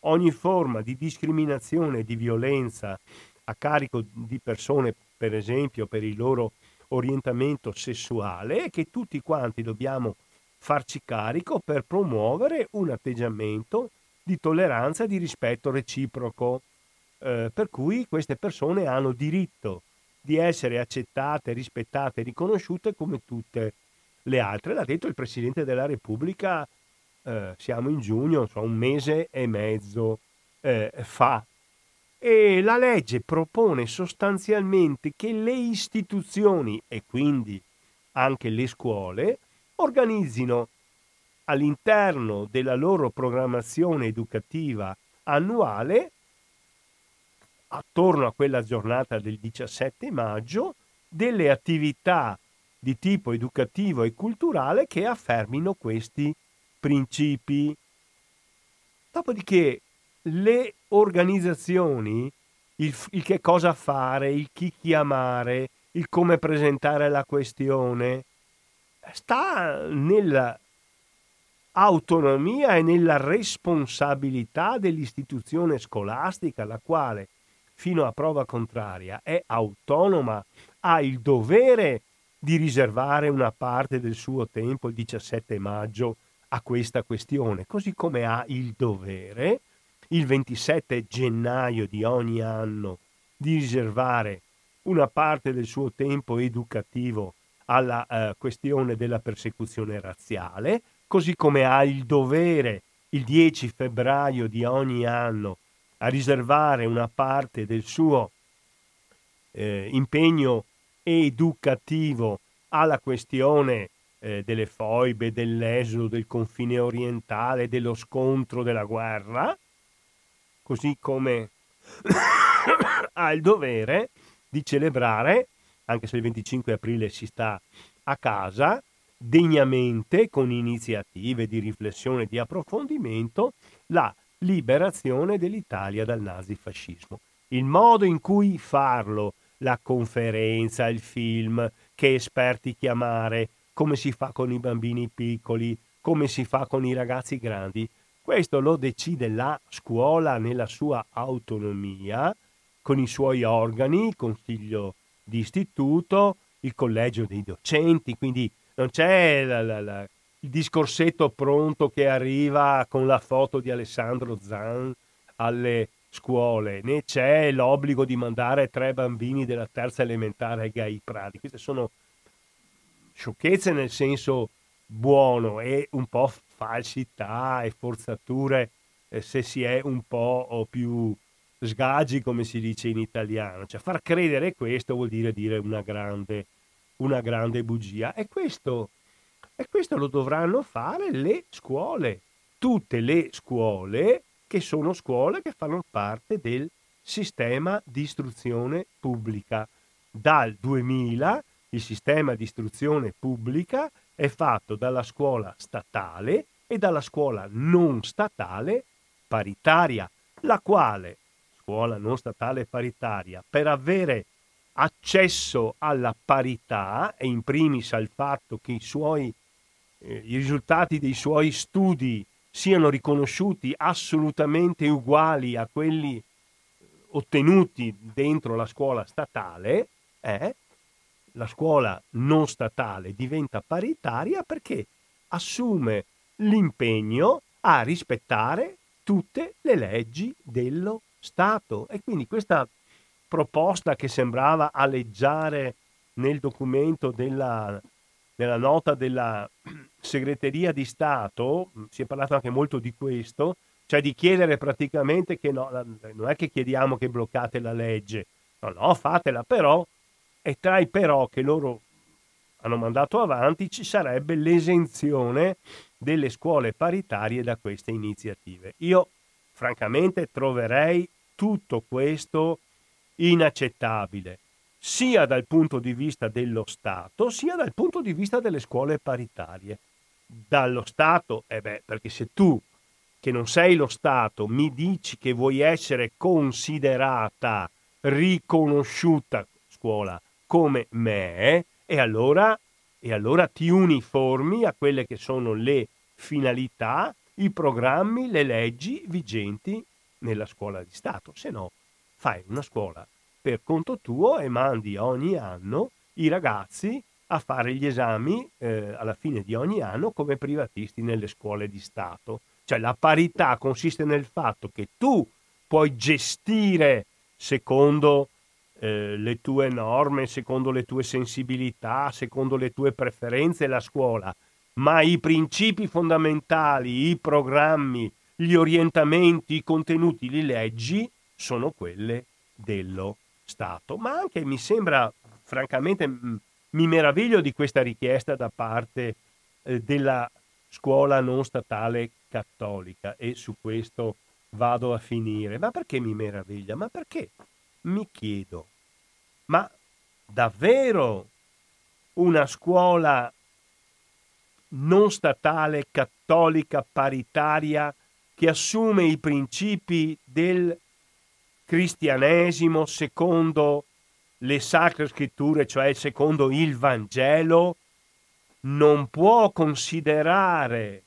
ogni forma di discriminazione e di violenza a carico di persone, per esempio, per il loro orientamento sessuale e che tutti quanti dobbiamo farci carico per promuovere un atteggiamento di tolleranza e di rispetto reciproco. Eh, per cui queste persone hanno diritto di essere accettate, rispettate e riconosciute come tutte le altre. L'ha detto il Presidente della Repubblica, eh, siamo in giugno, so, un mese e mezzo eh, fa. E la legge propone sostanzialmente che le istituzioni e quindi anche le scuole organizzino all'interno della loro programmazione educativa annuale, attorno a quella giornata del 17 maggio, delle attività di tipo educativo e culturale che affermino questi principi. Dopodiché le organizzazioni, il, il che cosa fare, il chi chiamare, il come presentare la questione, sta nella autonomia e nella responsabilità dell'istituzione scolastica, la quale, fino a prova contraria, è autonoma, ha il dovere di riservare una parte del suo tempo il 17 maggio a questa questione, così come ha il dovere il 27 gennaio di ogni anno di riservare una parte del suo tempo educativo alla eh, questione della persecuzione razziale, così come ha il dovere il 10 febbraio di ogni anno a riservare una parte del suo eh, impegno educativo alla questione eh, delle foibe, dell'esodo, del confine orientale, dello scontro, della guerra, così come ha il dovere di celebrare, anche se il 25 aprile si sta a casa, degnamente, con iniziative di riflessione di approfondimento, la liberazione dell'Italia dal nazifascismo. Il modo in cui farlo, la conferenza, il film, che esperti chiamare, come si fa con i bambini piccoli, come si fa con i ragazzi grandi. Questo lo decide la scuola nella sua autonomia, con i suoi organi, consiglio di istituto, il collegio dei docenti, quindi non c'è la, la, la, il discorsetto pronto che arriva con la foto di Alessandro Zan alle scuole, né c'è l'obbligo di mandare tre bambini della terza elementare ai Gai Prati. Queste sono sciocchezze nel senso buono e un po' falsità e forzature eh, se si è un po' più sgaggi come si dice in italiano. Cioè far credere questo vuol dire dire una grande, una grande bugia e questo, e questo lo dovranno fare le scuole, tutte le scuole che sono scuole che fanno parte del sistema di istruzione pubblica. Dal 2000 il sistema di istruzione pubblica è fatto dalla scuola statale e dalla scuola non statale paritaria, la quale, scuola non statale paritaria, per avere accesso alla parità e in primis al fatto che i, suoi, eh, i risultati dei suoi studi siano riconosciuti assolutamente uguali a quelli ottenuti dentro la scuola statale, eh, la scuola non statale diventa paritaria perché assume l'impegno a rispettare tutte le leggi dello Stato. E quindi questa proposta che sembrava aleggiare nel documento della, nella nota della segreteria di Stato, si è parlato anche molto di questo, cioè di chiedere praticamente che no, non è che chiediamo che bloccate la legge, no, no, fatela, però e tra i però che loro hanno mandato avanti ci sarebbe l'esenzione delle scuole paritarie da queste iniziative. Io francamente troverei tutto questo inaccettabile, sia dal punto di vista dello Stato, sia dal punto di vista delle scuole paritarie. Dallo Stato, eh beh, perché se tu che non sei lo Stato mi dici che vuoi essere considerata, riconosciuta scuola come me e allora, e allora ti uniformi a quelle che sono le finalità, i programmi, le leggi vigenti nella scuola di Stato. Se no, fai una scuola per conto tuo e mandi ogni anno i ragazzi a fare gli esami eh, alla fine di ogni anno come privatisti nelle scuole di Stato. Cioè la parità consiste nel fatto che tu puoi gestire secondo eh, le tue norme, secondo le tue sensibilità, secondo le tue preferenze la scuola, ma i principi fondamentali, i programmi, gli orientamenti, i contenuti, le leggi sono quelle dello Stato. Ma anche mi sembra, francamente, mi meraviglio di questa richiesta da parte eh, della scuola non statale cattolica e su questo vado a finire. Ma perché mi meraviglia? Ma perché mi chiedo, ma davvero una scuola non statale, cattolica, paritaria, che assume i principi del cristianesimo secondo le sacre scritture, cioè secondo il Vangelo, non può considerare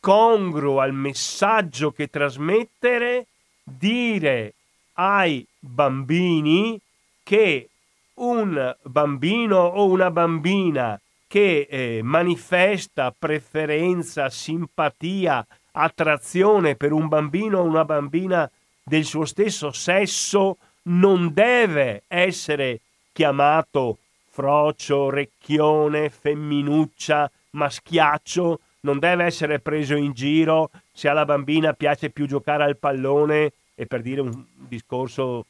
congruo al messaggio che trasmettere dire ai bambini che un bambino o una bambina che eh, manifesta preferenza, simpatia, attrazione per un bambino o una bambina del suo stesso sesso non deve essere chiamato frocio, recchione, femminuccia, maschiaccio, non deve essere preso in giro se alla bambina piace più giocare al pallone e per dire un discorso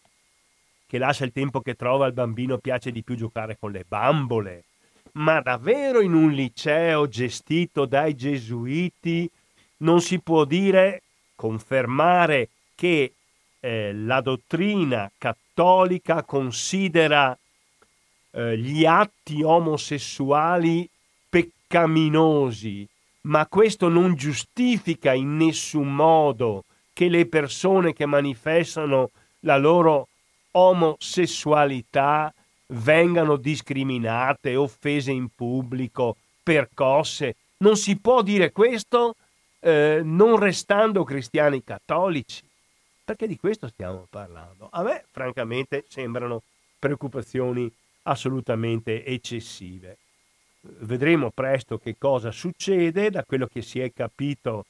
che lascia il tempo che trova al bambino piace di più giocare con le bambole. Ma davvero in un liceo gestito dai gesuiti non si può dire, confermare che eh, la dottrina cattolica considera eh, gli atti omosessuali peccaminosi, ma questo non giustifica in nessun modo che le persone che manifestano la loro omosessualità vengano discriminate, offese in pubblico, percosse. Non si può dire questo eh, non restando cristiani cattolici, perché di questo stiamo parlando. A me, francamente, sembrano preoccupazioni assolutamente eccessive. Vedremo presto che cosa succede, da quello che si è capito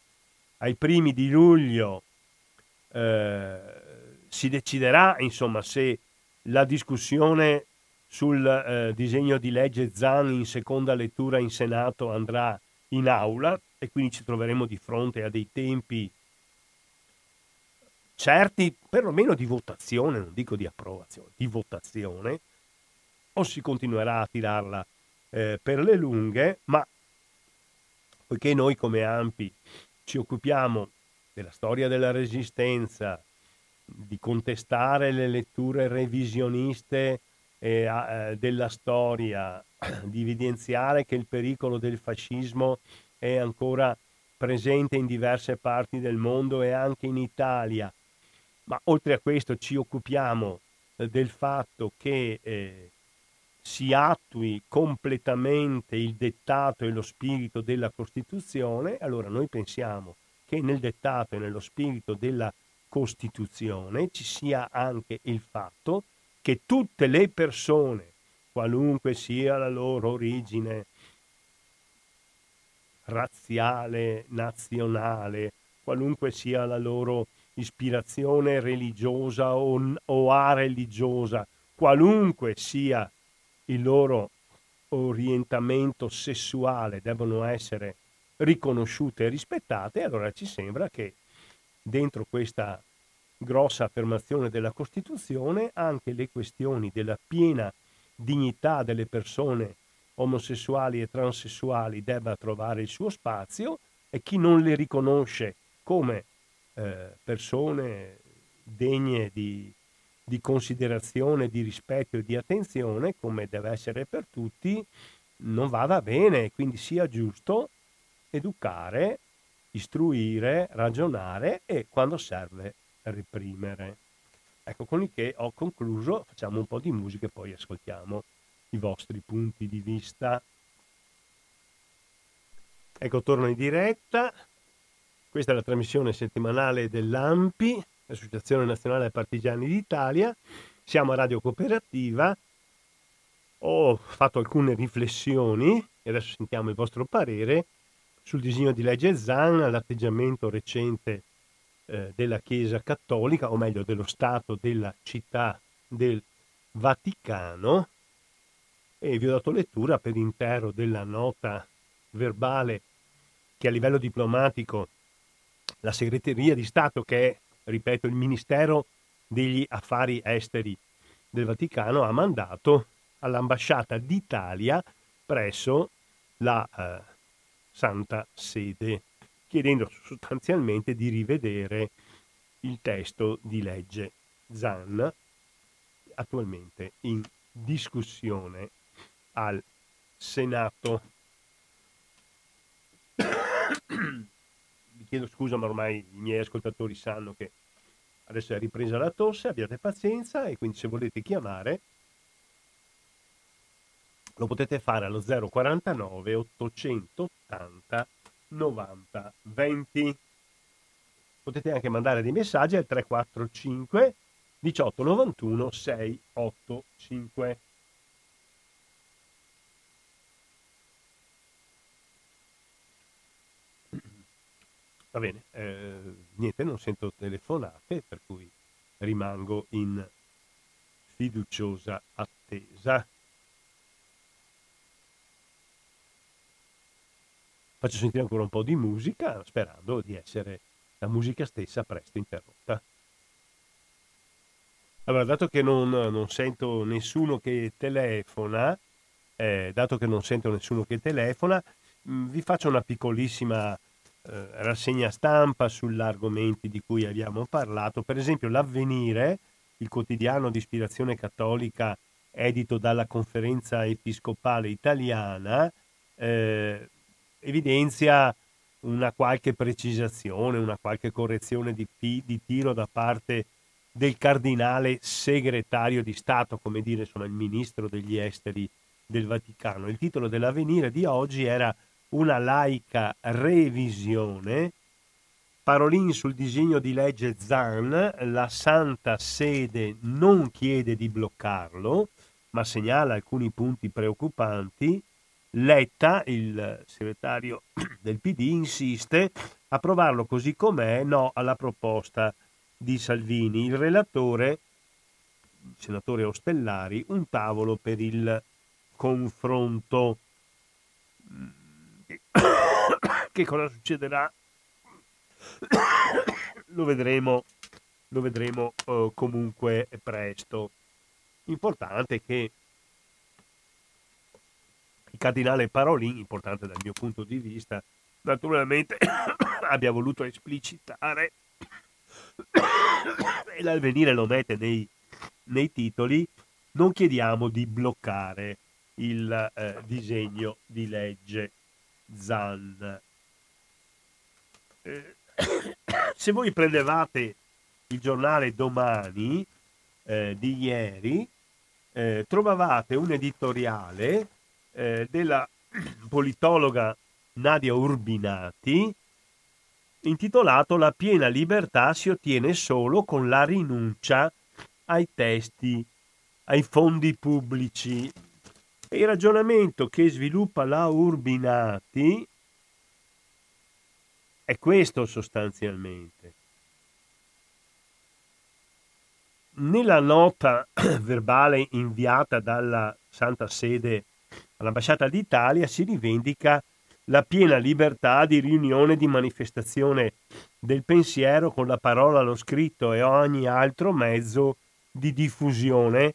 ai primi di luglio eh, si deciderà insomma se la discussione sul eh, disegno di legge Zan in seconda lettura in Senato andrà in aula e quindi ci troveremo di fronte a dei tempi certi, perlomeno di votazione, non dico di approvazione, di votazione, o si continuerà a tirarla eh, per le lunghe, ma poiché noi come AMPI ci occupiamo della storia della resistenza, di contestare le letture revisioniste eh, eh, della storia, di evidenziare che il pericolo del fascismo è ancora presente in diverse parti del mondo e anche in Italia. Ma oltre a questo ci occupiamo eh, del fatto che eh, si attui completamente il dettato e lo spirito della Costituzione, allora noi pensiamo che nel dettato e nello spirito della Costituzione ci sia anche il fatto che tutte le persone, qualunque sia la loro origine razziale, nazionale, qualunque sia la loro ispirazione religiosa o, o religiosa, qualunque sia il loro orientamento sessuale, devono essere riconosciute e rispettate, allora ci sembra che dentro questa grossa affermazione della Costituzione anche le questioni della piena dignità delle persone omosessuali e transessuali debba trovare il suo spazio e chi non le riconosce come eh, persone degne di, di considerazione, di rispetto e di attenzione, come deve essere per tutti, non vada bene, quindi sia giusto educare, istruire, ragionare e quando serve reprimere. Ecco, con il che ho concluso, facciamo un po' di musica e poi ascoltiamo i vostri punti di vista. Ecco, torno in diretta. Questa è la trasmissione settimanale dell'AMPI, l'Associazione Nazionale Partigiani d'Italia. Siamo a Radio Cooperativa. Ho fatto alcune riflessioni e adesso sentiamo il vostro parere sul disegno di legge Zan, l'atteggiamento recente eh, della Chiesa Cattolica, o meglio dello Stato della città del Vaticano, e vi ho dato lettura per intero della nota verbale che a livello diplomatico la segreteria di Stato, che è, ripeto, il Ministero degli Affari Esteri del Vaticano, ha mandato all'ambasciata d'Italia presso la eh, Santa Sede, chiedendo sostanzialmente di rivedere il testo di legge ZAN attualmente in discussione al Senato. Vi chiedo scusa, ma ormai i miei ascoltatori sanno che adesso è ripresa la tosse, abbiate pazienza e quindi se volete chiamare lo potete fare allo 049 880 90 20. Potete anche mandare dei messaggi al 345 18 91 685. Va bene, eh, niente, non sento telefonate, per cui rimango in fiduciosa attesa. Faccio sentire ancora un po' di musica, sperando di essere la musica stessa presto interrotta. Allora, dato che non, non sento nessuno che telefona, eh, dato che non sento nessuno che telefona, mh, mm, vi faccio una piccolissima eh, rassegna stampa sugli argomenti di cui abbiamo parlato. Per esempio, l'Avvenire, il quotidiano di ispirazione cattolica edito dalla Conferenza Episcopale Italiana, eh, evidenzia una qualche precisazione, una qualche correzione di, di, tiro da parte del cardinale segretario di Stato, come dire, sono il ministro degli esteri del Vaticano. Il titolo dell'avvenire di oggi era Una laica revisione. Parolin sul disegno di legge Zan, la Santa Sede non chiede di bloccarlo, ma segnala alcuni punti preoccupanti. Letta, il segretario del PD, insiste a provarlo così com'è, no alla proposta di Salvini. Il relatore, il senatore Ostellari, un tavolo per il confronto. Che cosa succederà? Lo vedremo, lo vedremo uh, comunque presto. Importante che il cardinale Parolin, importante dal mio punto di vista, naturalmente abbia voluto esplicitare, e l'avvenire lo mette nei, nei, titoli, non chiediamo di bloccare il eh, disegno di legge ZAN. Eh, se voi prendevate il giornale domani eh, di ieri, eh, trovavate un editoriale eh, della politologa Nadia Urbinati intitolato La piena libertà si ottiene solo con la rinuncia ai testi, ai fondi pubblici. Il ragionamento che sviluppa la Urbinati è questo sostanzialmente. Nella nota verbale inviata dalla Santa Sede all'Ambasciata d'Italia si rivendica la piena libertà di riunione e di manifestazione del pensiero con la parola, lo scritto e ogni altro mezzo di diffusione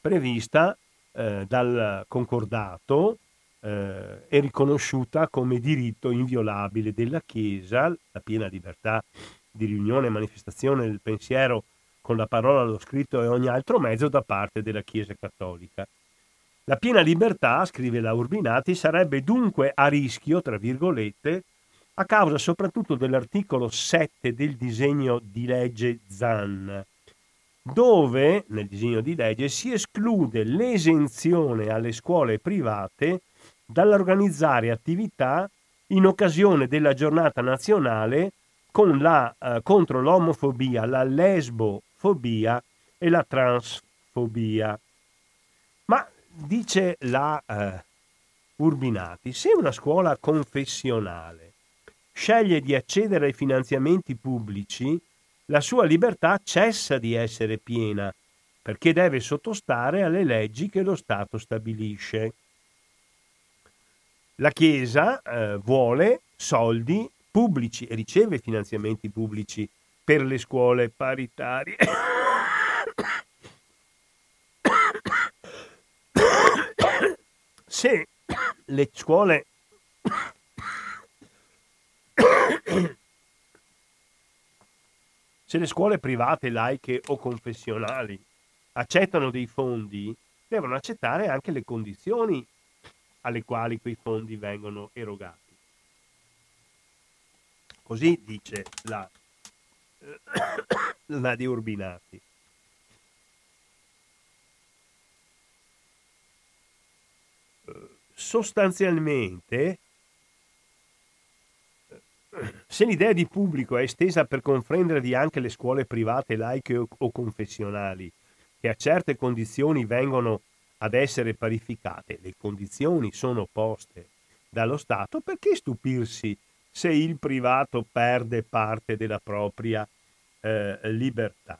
prevista eh, dal concordato eh, e riconosciuta come diritto inviolabile della Chiesa, la piena libertà di riunione e manifestazione del pensiero con la parola, lo scritto e ogni altro mezzo da parte della Chiesa cattolica. La piena libertà, scrive la Urbinati, sarebbe dunque a rischio, tra virgolette, a causa soprattutto dell'articolo 7 del disegno di legge ZAN, dove nel disegno di legge si esclude l'esenzione alle scuole private dall'organizzare attività in occasione della giornata nazionale la, eh, contro l'omofobia, la lesbofobia e la transfobia. Dice la, eh, Urbinati, se una scuola confessionale sceglie di accedere ai finanziamenti pubblici, la sua libertà cessa di essere piena perché deve sottostare alle leggi che lo Stato stabilisce. La Chiesa eh, vuole soldi pubblici e riceve finanziamenti pubblici per le scuole paritarie. Se le scuole se le scuole private, laiche o confessionali accettano dei fondi, devono accettare anche le condizioni alle quali quei fondi vengono erogati. Così dice la, la di Urbinati. Sostanzialmente, se l'idea di pubblico è estesa per comprendervi anche le scuole private, laiche o, confessionali, che a certe condizioni vengono ad essere parificate, le condizioni sono poste dallo Stato, perché stupirsi se il privato perde parte della propria eh, libertà?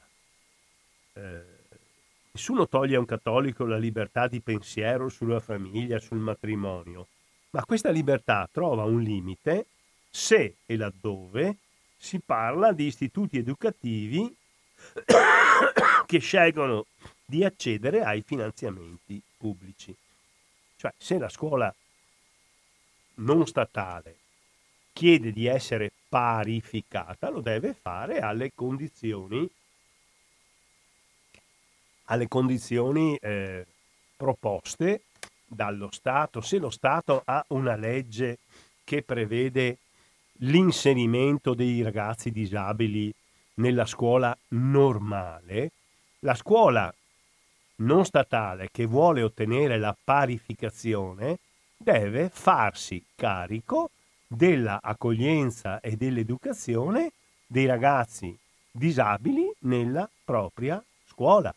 Eh, nessuno toglie a un cattolico la libertà di pensiero sulla famiglia, sul matrimonio, ma questa libertà trova un limite se e laddove si parla di istituti educativi che scelgono di accedere ai finanziamenti pubblici. Cioè, se la scuola non statale chiede di essere parificata, lo deve fare alle condizioni, alle condizioni eh, proposte dallo Stato. Se lo Stato ha una legge che prevede l'inserimento dei ragazzi disabili nella scuola normale, la scuola non statale che vuole ottenere la parificazione deve farsi carico della accoglienza e dell'educazione dei ragazzi disabili nella propria scuola.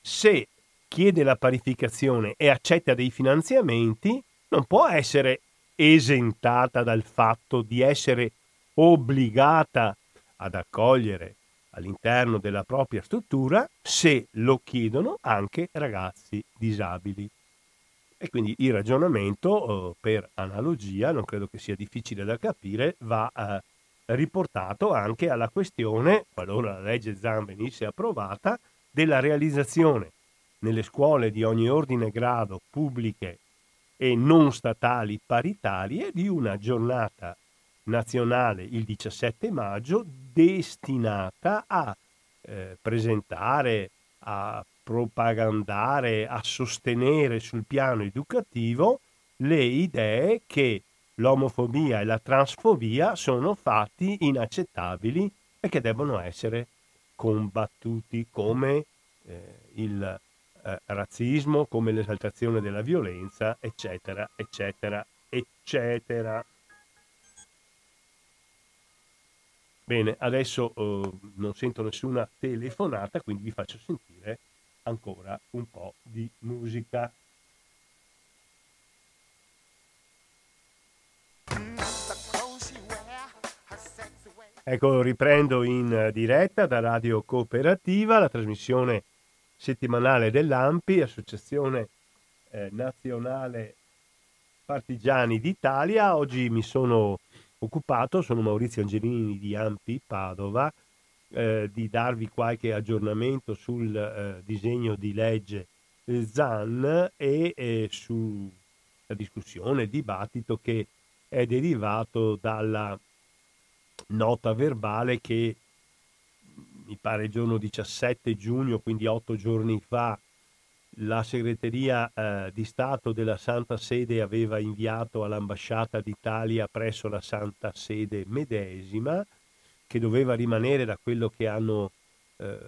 Se chiede la parificazione e accetta dei finanziamenti, non può essere esentata dal fatto di essere obbligata ad accogliere all'interno della propria struttura se lo chiedono anche ragazzi disabili. E quindi il ragionamento, eh, per analogia, non credo che sia difficile da capire, va eh, riportato anche alla questione, qualora la legge ZAN venisse approvata, della realizzazione nelle scuole di ogni ordine e grado pubbliche e non statali paritarie di una giornata nazionale il 17 maggio destinata a eh, presentare, a propagandare, a sostenere sul piano educativo le idee che l'omofobia e la transfobia sono fatti inaccettabili e che devono essere combattuti come eh, il eh, razzismo, come l'esaltazione della violenza, eccetera, eccetera, eccetera. Bene, adesso uh, non sento nessuna telefonata, quindi vi faccio sentire ancora un po' di musica. Ecco, riprendo in diretta da Radio Cooperativa la trasmissione settimanale dell'AMPI, Associazione eh, Nazionale Partigiani d'Italia. Oggi mi sono occupato, sono Maurizio Angelini di Ampi Padova, eh, di darvi qualche aggiornamento sul eh, disegno di legge ZAN e eh, sulla discussione, il dibattito che è derivato dalla nota verbale che mi pare il giorno 17 giugno, quindi otto giorni fa, la segreteria eh, di Stato della Santa Sede aveva inviato all'ambasciata d'Italia presso la Santa Sede medesima, che doveva rimanere da quello che, hanno, eh,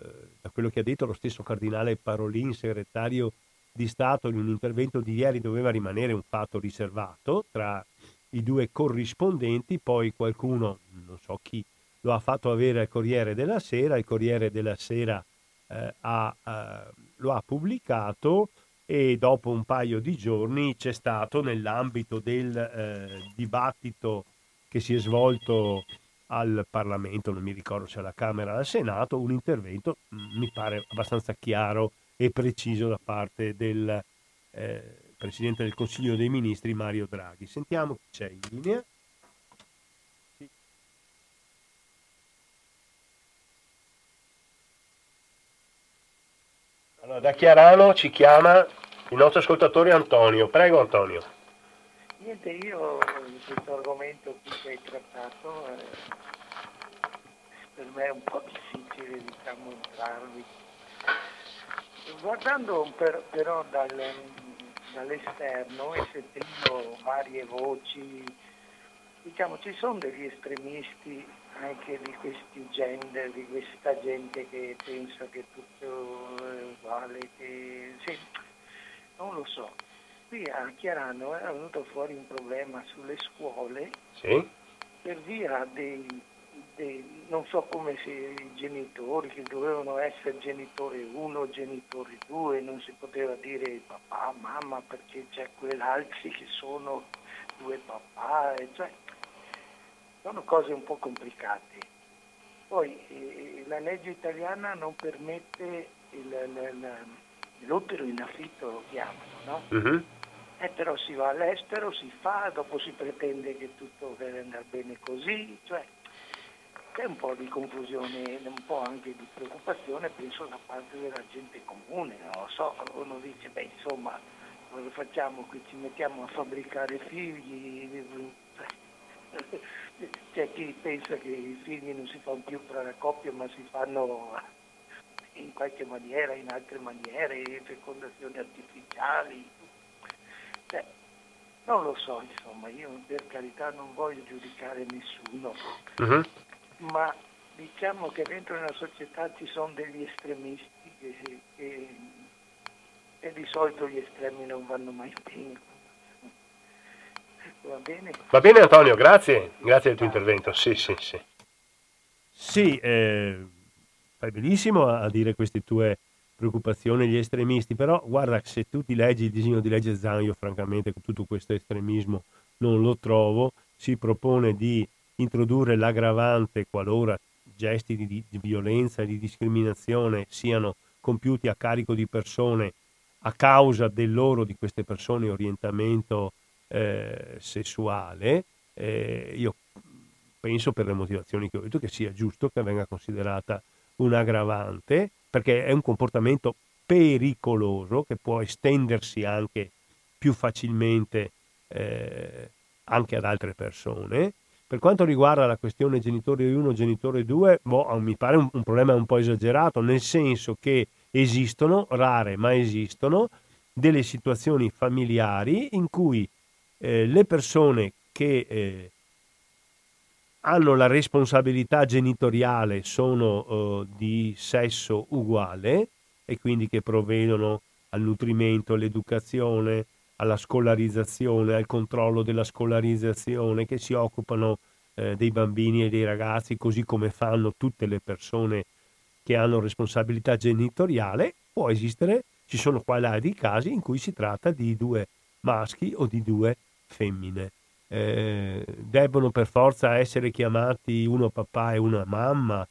da quello che ha detto lo stesso cardinale Parolin, segretario di Stato, in un intervento di ieri doveva rimanere un fatto riservato tra i due corrispondenti, poi qualcuno, non so chi, lo ha fatto avere al Corriere della Sera, il Corriere della Sera eh, ha, eh, lo ha pubblicato e dopo un paio di giorni c'è stato nell'ambito del eh, dibattito che si è svolto al Parlamento, non mi ricordo se alla Camera o al Senato, un intervento mm, mi pare abbastanza chiaro e preciso da parte del eh, Presidente del Consiglio dei Ministri Mario Draghi. Sentiamo chi c'è in linea. Allora, da Chiarano ci chiama il nostro ascoltatore Antonio. Prego Antonio. Niente, io questo argomento che hai trattato eh, per me è un po' difficile diciamo entrarvi. Guardando per, però dal, dall'esterno e sentendo varie voci, diciamo ci sono degli estremisti anche di questi gender, di questa gente che pensa che tutto vale, che sì, non lo so. Qui a Chiarano è venuto fuori un problema sulle scuole sì. per via dei, dei, non so come se i genitori che dovevano essere genitore 1, genitore 2, non si poteva dire papà, mamma perché c'è quell'altri che sono due papà, cioè sono cose un po' complicate. Poi eh, la legge italiana non permette l'utero in affitto, lo chiamano, no? Uh-huh. Eh, però si va all'estero, si fa, dopo si pretende che tutto deve andare bene così, cioè c'è un po' di confusione, un po' anche di preoccupazione, penso da parte della gente comune, non lo so, uno dice, beh insomma, cosa facciamo qui? Ci mettiamo a fabbricare figli, c'è chi pensa che i figli non si fanno più tra la coppia ma si fanno in qualche maniera, in altre maniere, fecondazioni artificiali. Cioè, non lo so, insomma, io per carità non voglio giudicare nessuno, uh-huh. ma diciamo che dentro nella società ci sono degli estremisti che, che, e di solito gli estremi non vanno mai bene. Va bene? Va bene Antonio, grazie, grazie del tuo intervento. Sì, sì, sì. Sì, eh, fai benissimo a dire queste tue preoccupazioni, gli estremisti, però guarda se tu ti leggi il disegno di legge Zan, io francamente con tutto questo estremismo non lo trovo, si propone di introdurre l'aggravante qualora gesti di, di violenza e di discriminazione siano compiuti a carico di persone a causa del loro, di queste persone, orientamento eh, sessuale, eh, io penso per le motivazioni che ho detto che sia giusto che venga considerata un aggravante perché è un comportamento pericoloso che può estendersi anche più facilmente eh, anche ad altre persone. Per quanto riguarda la questione genitore 1, genitore 2, boh, mi pare un, un problema un po' esagerato, nel senso che esistono, rare ma esistono, delle situazioni familiari in cui eh, le persone che eh, hanno la responsabilità genitoriale sono eh, di sesso uguale e quindi che provvedono al nutrimento, all'educazione, alla scolarizzazione, al controllo della scolarizzazione, che si occupano eh, dei bambini e dei ragazzi, così come fanno tutte le persone che hanno responsabilità genitoriale, può esistere, ci sono qua e là dei casi in cui si tratta di due maschi o di due femmine. Eh, debbono per forza essere chiamati uno papà e una mamma?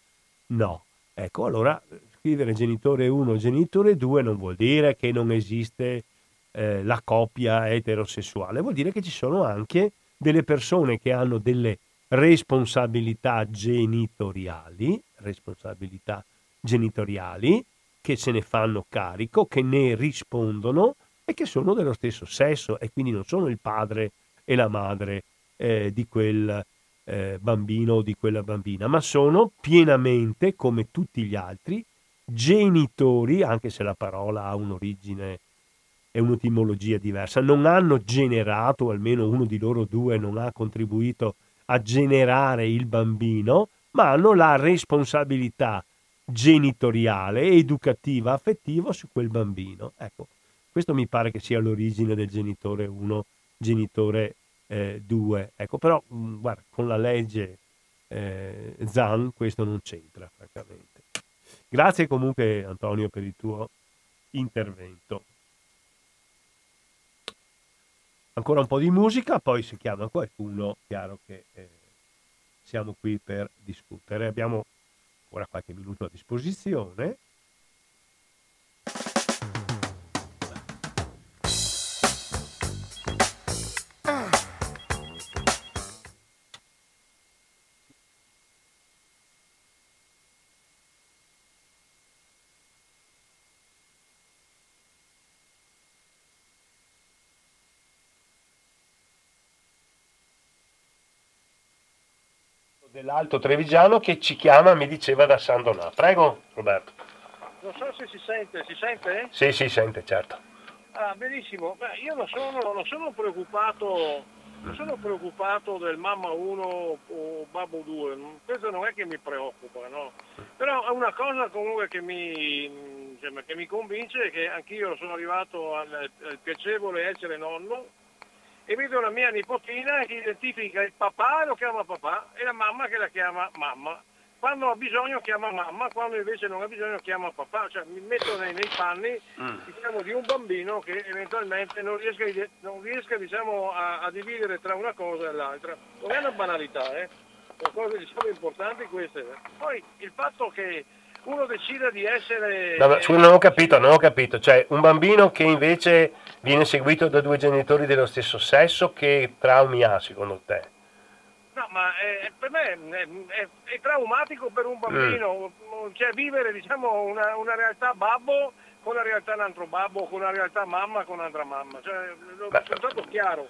No. Ecco, allora scrivere genitore 1, genitore 2 non vuol dire che non esiste eh, la coppia eterosessuale, vuol dire che ci sono anche delle persone che hanno delle responsabilità genitoriali, responsabilità genitoriali, che se ne fanno carico, che ne rispondono e che sono dello stesso sesso e quindi non sono il padre e la madre eh, di quel eh, bambino o di quella bambina, ma sono pienamente, come tutti gli altri, genitori, anche se la parola ha un'origine e un'etimologia diversa, non hanno generato, almeno uno di loro due non ha contribuito a generare il bambino, ma hanno la responsabilità genitoriale, educativa, affettiva su quel bambino. Ecco, questo mi pare che sia l'origine del genitore 1, genitore 2. Eh, ecco, però mh, mm, guarda, con la legge eh, ZAN questo non c'entra, francamente. Grazie comunque Antonio per il tuo intervento. ancora un po' di musica, poi se chiama qualcuno, chiaro che eh, siamo qui per discutere. Abbiamo ancora qualche minuto a disposizione. dell'Alto Trevigiano che ci chiama, mi diceva da San Donà. Prego Roberto. Non so se si sente, si sente? Sì, si sente, certo. Ah, benissimo. Beh, io non sono, non sono preoccupato non sono preoccupato del mamma 1 o babbo 2, questo non è che mi preoccupa, no? Però è una cosa comunque che mi, che mi convince è che anch'io sono arrivato al, al piacevole essere nonno e vedo la mia nipotina che identifica il papà e lo chiama papà e la mamma che la chiama mamma. Quando ha bisogno chiama mamma, quando invece non ha bisogno chiama papà, cioè mi metto nei, nei panni mm. diciamo, di un bambino che eventualmente non riesca, non riesca diciamo, a, a, dividere tra una cosa e l'altra. Non è una banalità, eh? sono cose diciamo, importanti queste. Poi il fatto che uno decida di essere... No, scusa, non ho capito, non ho capito. Cioè, un bambino che invece viene seguito da due genitori dello stesso sesso, che traumi ha secondo te? No, ma è, per me è, è, è, traumatico per un bambino, mm. cioè vivere diciamo, una, una, realtà babbo con la realtà un altro babbo, con la realtà mamma con un'altra mamma. Cioè, Beh, sono stato chiaro.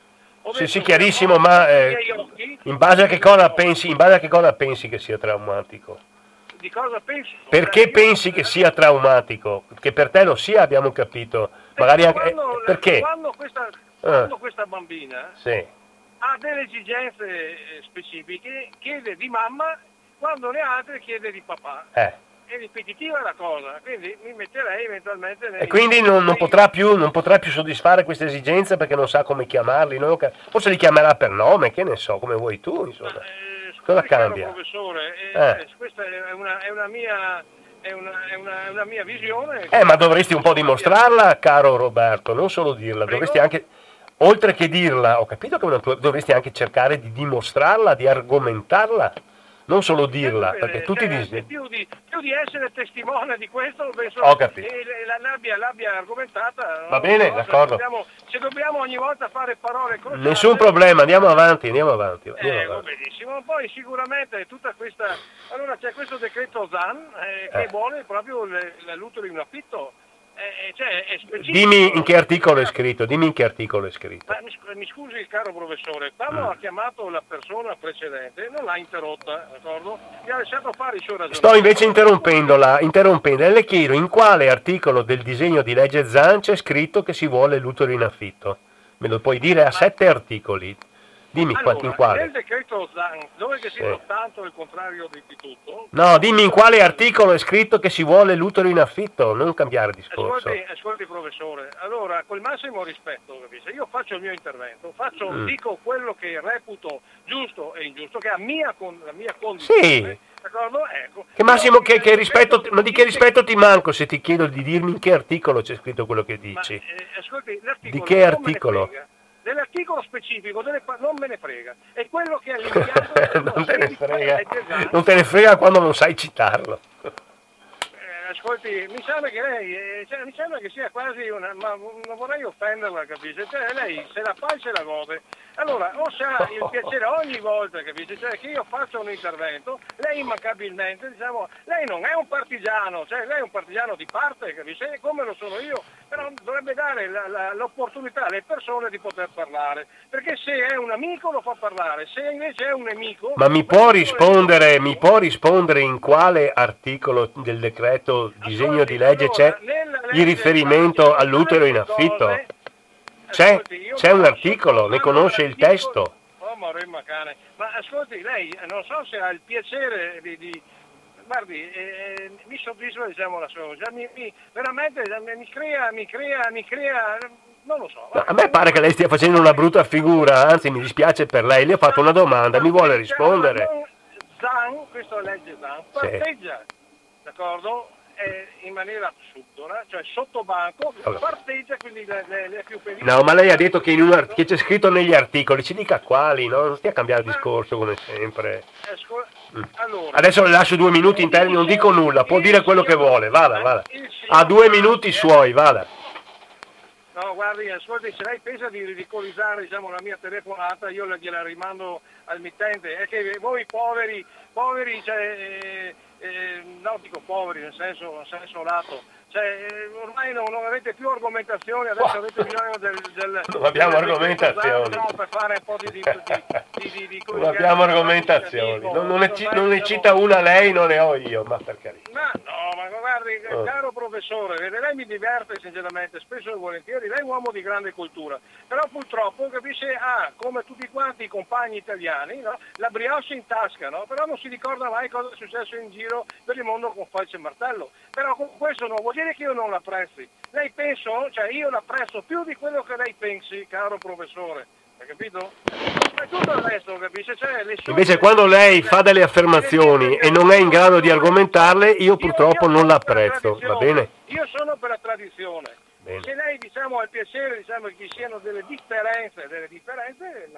sì, sì, chiarissimo, ma eh, in, base a che cosa pensi, in base a che cosa pensi che sia traumatico? Di cosa pensi? Perché pensi che sia traumatico? Che per te lo sia, abbiamo capito. Magari anche, quando, perché? Quando questa, quando ah. questa bambina sì. ha delle esigenze eh, specifiche, chiede di mamma, quando ha altre chiede di papà. Eh è ripetitiva la cosa, quindi mi metterei eventualmente nei... E quindi non, non, potrà più, non, potrà più, soddisfare queste esigenze perché non sa come chiamarli, forse li chiamerà per nome, che ne so, come vuoi tu, insomma. Ma, eh, Cosa cambia? Professore, eh, eh. questa è una, è una mia... È una, è, una, è una, mia visione. Eh, ma dovresti un po' dimostrarla, caro Roberto, non solo dirla, Prego? dovresti anche, oltre che dirla, ho capito che tua, dovresti anche cercare di dimostrarla, di argomentarla non solo dirla, bene, perché tutti cioè, dicono... Più di, più di essere testimone di questo, penso Ho capito. che l'abbia, l'abbia argomentata. Va bene, no? d'accordo. Se dobbiamo, se dobbiamo, ogni volta fare parole così... Nessun problema, andiamo avanti, andiamo avanti. Andiamo eh, avanti. benissimo. Poi sicuramente tutta questa... Allora c'è questo decreto ZAN eh, che eh. vuole proprio l'utero in affitto eh, eh, cioè, dimmi in che articolo è scritto, dimmi in che articolo è scritto. Ma, mi, scusi caro professore, quando mm. ha chiamato la persona precedente non l'ha interrotta, d'accordo? Mi ha lasciato fare il suo ragionamento. Sto invece interrompendola, interrompendo e le chiedo in quale articolo del disegno di legge Zan c'è scritto che si vuole l'utero in affitto. Me lo puoi dire a sette articoli. Dimmi allora, in quale. Nel decreto ZAN, dove che sì. tanto il contrario di tutto. No, dimmi in quale articolo è scritto che si vuole l'utero in affitto, non cambiare discorso. Ascolti, ascolti professore, allora col massimo rispetto, capisci? io faccio il mio intervento, faccio, mm. dico quello che reputo giusto e ingiusto, che è mia con, la mia condizione. Sì. Ecco. Che Massimo, che, che rispetto, ma di che rispetto ti manco se ti chiedo di dirmi in che articolo c'è scritto quello che dici? Ma, eh, ascolti, di che articolo? Dell'articolo specifico delle, non me ne frega, è quello che ha limitato non, te ne frega. non te ne frega quando non sai citarlo. Ascolti, mi sembra che lei, eh, cioè, mi sembra che sia quasi una, ma non vorrei offenderla, capisci? Cioè, lei se la fa e se la gode. Allora, o sa il piacere ogni volta, capisci? Cioè, che io faccio un intervento, lei immancabilmente, diciamo, lei non è un partigiano, cioè lei è un partigiano di parte, capisci? Come lo sono io, però dovrebbe dare la, la, l'opportunità alle persone di poter parlare, perché se è un amico lo fa parlare, se invece è un nemico... Ma mi può rispondere, mi può rispondere in quale articolo del decreto disegno di legge c'è il riferimento all'utero in affitto? C'è, c'è un articolo, ne conosce il testo. Ma ascolti, lei non so se ha il piacere di, di guardi, eh, eh mi soddisfa diciamo la sua cosa, mi, mi, veramente mi crea, mi crea, mi crea, non lo so. a me pare che lei stia facendo una brutta figura, anzi mi dispiace per lei, le ho fatto una domanda, mi vuole rispondere. Zan, questo legge Zan, parteggia, sì. d'accordo? Eh, in maniera subdola, cioè sotto banco, allora. parteggia quindi le, le, le più pericole. No, ma lei ha detto che, in un, che c'è scritto negli articoli, ci dica quali, no? non stia a cambiare il discorso come sempre. Mm. Allora, Adesso le lascio due minuti in termini, non dico nulla, può dire quello che vuole, vada, vada. Ha due minuti suoi, vada. No, guardi, ascolti, se lei pensa di ridicolizzare diciamo, la mia telefonata, io gliela rimando al mittente. È che voi poveri, poveri, cioè, eh, eh, no dico poveri nel senso, nel senso lato, cioè, ormai non, non, avete più argomentazioni, adesso oh. avete bisogno del... del non abbiamo argomentazioni. per fare un po' di... di, di, di, non abbiamo argomentazioni. Non, non, ne, non ne cita una lei, non ne ho io, ma per carità. Ma no, ma guardi, oh. caro professore, lei mi diverte sinceramente, spesso e volentieri, lei è un uomo di grande cultura, però purtroppo capisce, ha, ah, come tutti quanti i compagni italiani, no? la brioche in tasca, no? però non si ricorda mai cosa è successo in giro per il mondo con falce e martello. Però questo non vuol dire che io non l'apprezzi. Lei penso, cioè io l'apprezzo più di quello che lei pensi, caro professore. Hai capito? Ma tutto il resto, capisce? Cioè, Invece quando lei fa delle affermazioni e non è in grado di argomentarle, io purtroppo io non l'apprezzo, va bene? Io sono per la tradizione. Bene. Se lei diciamo, ha il piacere diciamo, che ci siano delle differenze, delle differenze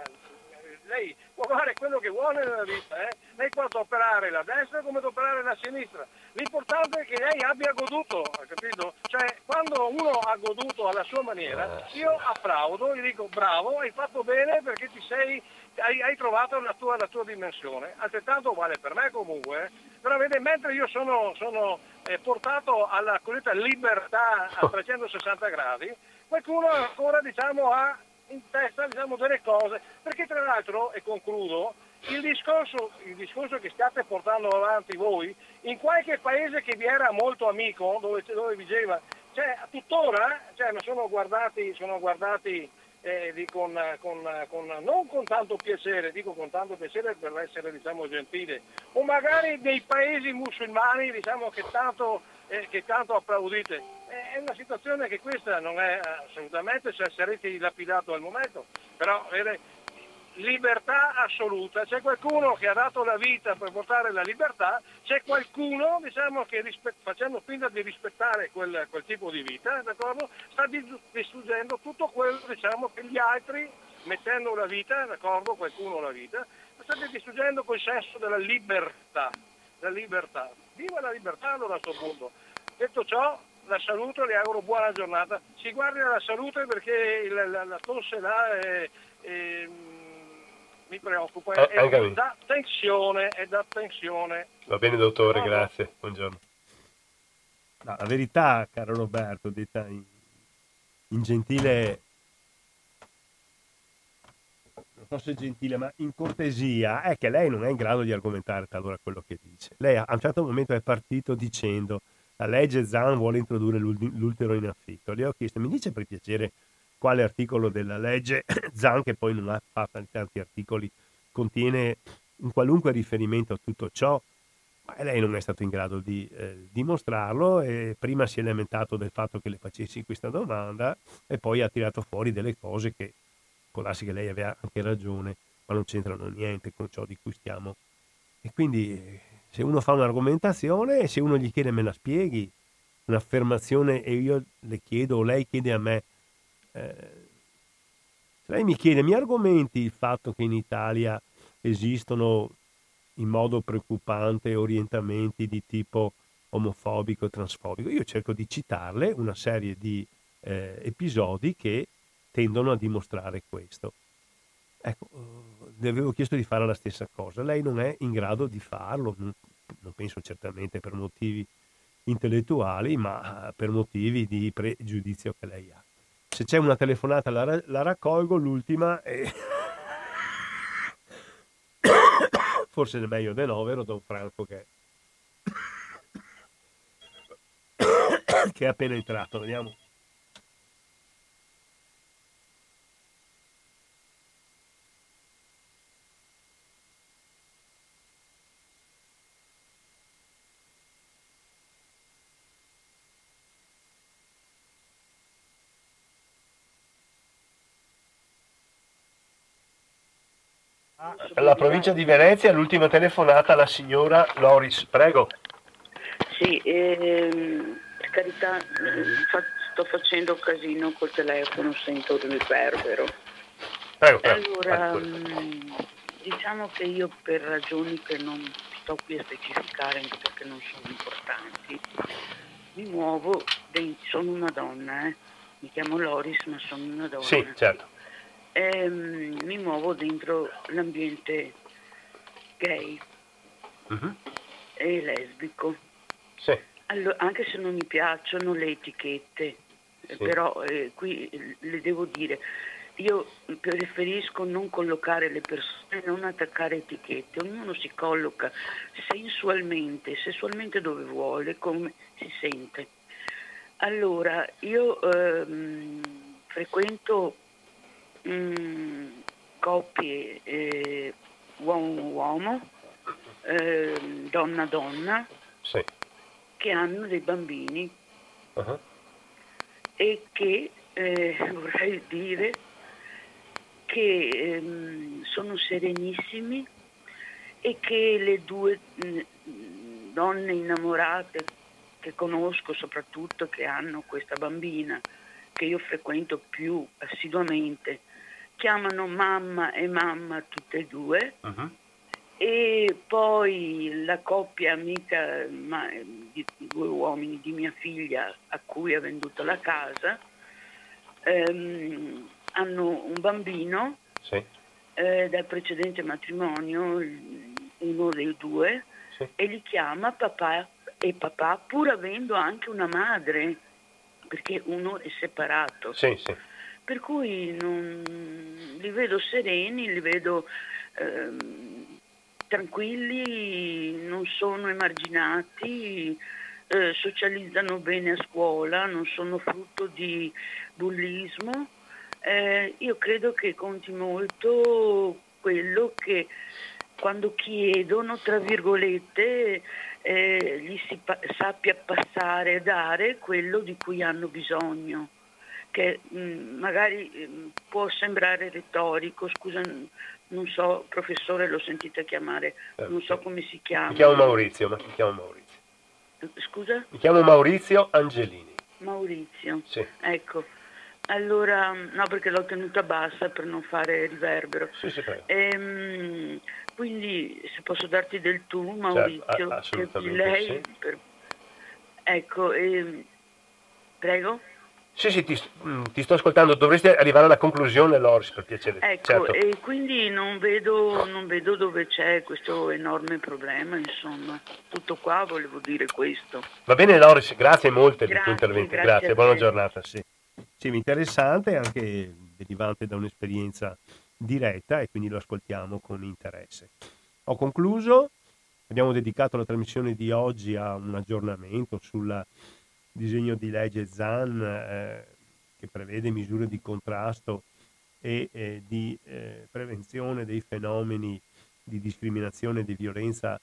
lei può fare quello che vuole nella vita, eh? lei può operare la destra come operare la sinistra. L'importante è che lei abbia goduto, capito? Cioè, quando uno ha goduto alla sua maniera, eh, io applaudo, gli dico bravo, hai fatto bene perché ti sei, hai, hai trovato la tua, la tua, dimensione. Altrettanto vale per me comunque, eh? però vede, mentre io sono, sono eh, portato alla cosiddetta libertà a 360 gradi, qualcuno ancora diciamo, ha in testa diciamo, delle cose, perché tra l'altro, e concludo, il discorso, il discorso, che state portando avanti voi, in qualche paese che vi era molto amico, dove, dove vigeva, cioè tuttora cioè, sono guardati, sono guardati eh, con, con, con, non con tanto piacere, dico con tanto piacere per essere diciamo, gentile, o magari dei paesi musulmani diciamo, che, tanto, eh, che tanto applaudite. È una situazione che questa non è assolutamente, se sarete dilapidato al momento, però vede, libertà assoluta, c'è qualcuno che ha dato la vita per portare la libertà, c'è qualcuno diciamo, che rispe- facendo finta di rispettare quel, quel tipo di vita, d'accordo? sta distruggendo tutto quello diciamo, che gli altri, mettendo la vita, d'accordo? qualcuno la vita, state distruggendo quel senso della libertà. La libertà. Viva la libertà allora a questo punto. Detto ciò, la saluto, le auguro buona giornata. Si guardi alla salute perché la, la, la tosse là è, è, mi preoccupa, eh, è, è da tensione, è da tensione. Va bene dottore, no, grazie, buongiorno. No, la verità, caro Roberto, detta in, in gentile non so se gentile, ma in cortesia, è che lei non è in grado di argomentare talora quello che dice. Lei a un certo momento è partito dicendo la legge Zan vuole introdurre l'ultero in affitto. Le ho chiesto, mi dice per piacere quale articolo della legge Zan, che poi non ha fatto tanti articoli, contiene un qualunque riferimento a tutto ciò, ma lei non è stato in grado di eh, dimostrarlo e prima si è lamentato del fatto che le facessi questa domanda e poi ha tirato fuori delle cose che può darsi che lei aveva anche ragione, ma non c'entrano niente con ciò di cui stiamo. E quindi se uno fa un'argomentazione e se uno gli chiede me la spieghi, un'affermazione e io le chiedo o lei chiede a me, eh, lei mi chiede mi argomenti il fatto che in Italia esistono in modo preoccupante orientamenti di tipo omofobico e transfobico, io cerco di citarle una serie di eh, episodi che tendono a dimostrare questo. Ecco, le avevo chiesto di fare la stessa cosa, lei non è in grado di farlo, non penso certamente per motivi intellettuali, ma per motivi di pregiudizio che lei ha. Se c'è una telefonata la, la raccolgo, l'ultima è... forse è meglio del novero, Don Franco che... che è appena entrato, vediamo. La provincia di Venezia, l'ultima telefonata alla signora Loris, prego. Sì, ehm, per carità, sto facendo casino col telefono, sento il riverbero. Prego, prego. Allora, mh, diciamo che io per ragioni che non sto qui a specificare anche perché non sono importanti, mi muovo, sono una donna, eh? mi chiamo Loris ma sono una donna. Sì, certo. E, mh, mi muovo dentro l'ambiente gay uh-huh. e lesbico. Sì. Allora, anche se non mi piacciono le etichette, sì. però eh, qui le devo dire, io preferisco non collocare le persone, non attaccare etichette, ognuno si colloca sensualmente, sessualmente dove vuole, come si sente. Allora, io ehm, frequento mh, mm, coppie eh, uomo-uomo, eh, donna-donna, sì. che hanno dei bambini uh-huh. e che eh, vorrei dire che ehm, sono serenissimi e che le due mh, donne innamorate che conosco soprattutto che hanno questa bambina che io frequento più assiduamente chiamano mamma e mamma tutte e due uh-huh. e poi la coppia amica ma, di due uomini di mia figlia a cui ha venduto la casa ehm, hanno un bambino sì. eh, dal precedente matrimonio, uno dei due, sì. e li chiama papà e papà pur avendo anche una madre, perché uno è separato. Sì, per cui non, li vedo sereni, li vedo eh, tranquilli, non sono emarginati, eh, socializzano bene a scuola, non sono frutto di bullismo. Eh, io credo che conti molto quello che quando chiedono, tra virgolette, eh, gli si pa- sappia passare e dare quello di cui hanno bisogno, che mh, magari mh, mm, può sembrare retorico, scusa, non so, professore, l'ho sentita chiamare, eh, non so come si chiama. Mi chiamo Maurizio, ma mi chiamo Maurizio. Scusa? Mi chiamo Maurizio Angelini. Maurizio, sì. ecco. Allora, no, perché l'ho tenuta bassa per non fare riverbero. Sì, sì. Ehm, quindi, se posso darti del tu, certo, Maurizio, certo, che lei... Sì. Per... Ecco, ehm, prego. Sì, sì, ti, mm, ti, sto ascoltando. Dovresti arrivare alla conclusione, Loris, per piacere. Ecco, certo. e quindi non vedo, non vedo dove c'è questo enorme problema, insomma. Tutto qua volevo dire questo. Va bene, Loris, grazie molte grazie, del tuo intervento. Grazie, grazie buona giornata. Sì. Sì, interessante, anche derivante da un'esperienza diretta e quindi lo ascoltiamo con interesse. Ho concluso, abbiamo dedicato la trasmissione di oggi a un aggiornamento sul disegno di legge ZAN eh, che prevede misure di contrasto e eh, di eh, prevenzione dei fenomeni di discriminazione e di violenza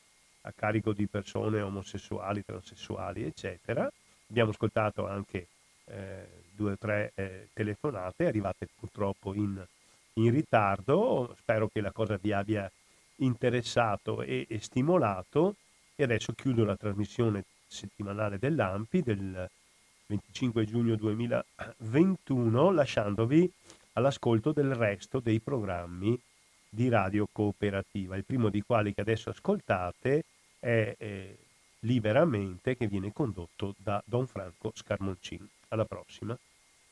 a carico di persone omosessuali, transessuali, eccetera. Abbiamo ascoltato anche eh, due o tre eh, telefonate, arrivate purtroppo in, in, ritardo. Spero che la cosa vi abbia interessato e, e stimolato. E adesso chiudo la trasmissione settimanale dell'AMPI del 25 giugno 2021 lasciandovi all'ascolto del resto dei programmi di radio cooperativa. Il primo di quali che adesso ascoltate è eh, Liberamente che viene condotto da Don Franco Scarmoncin. Alla prossima.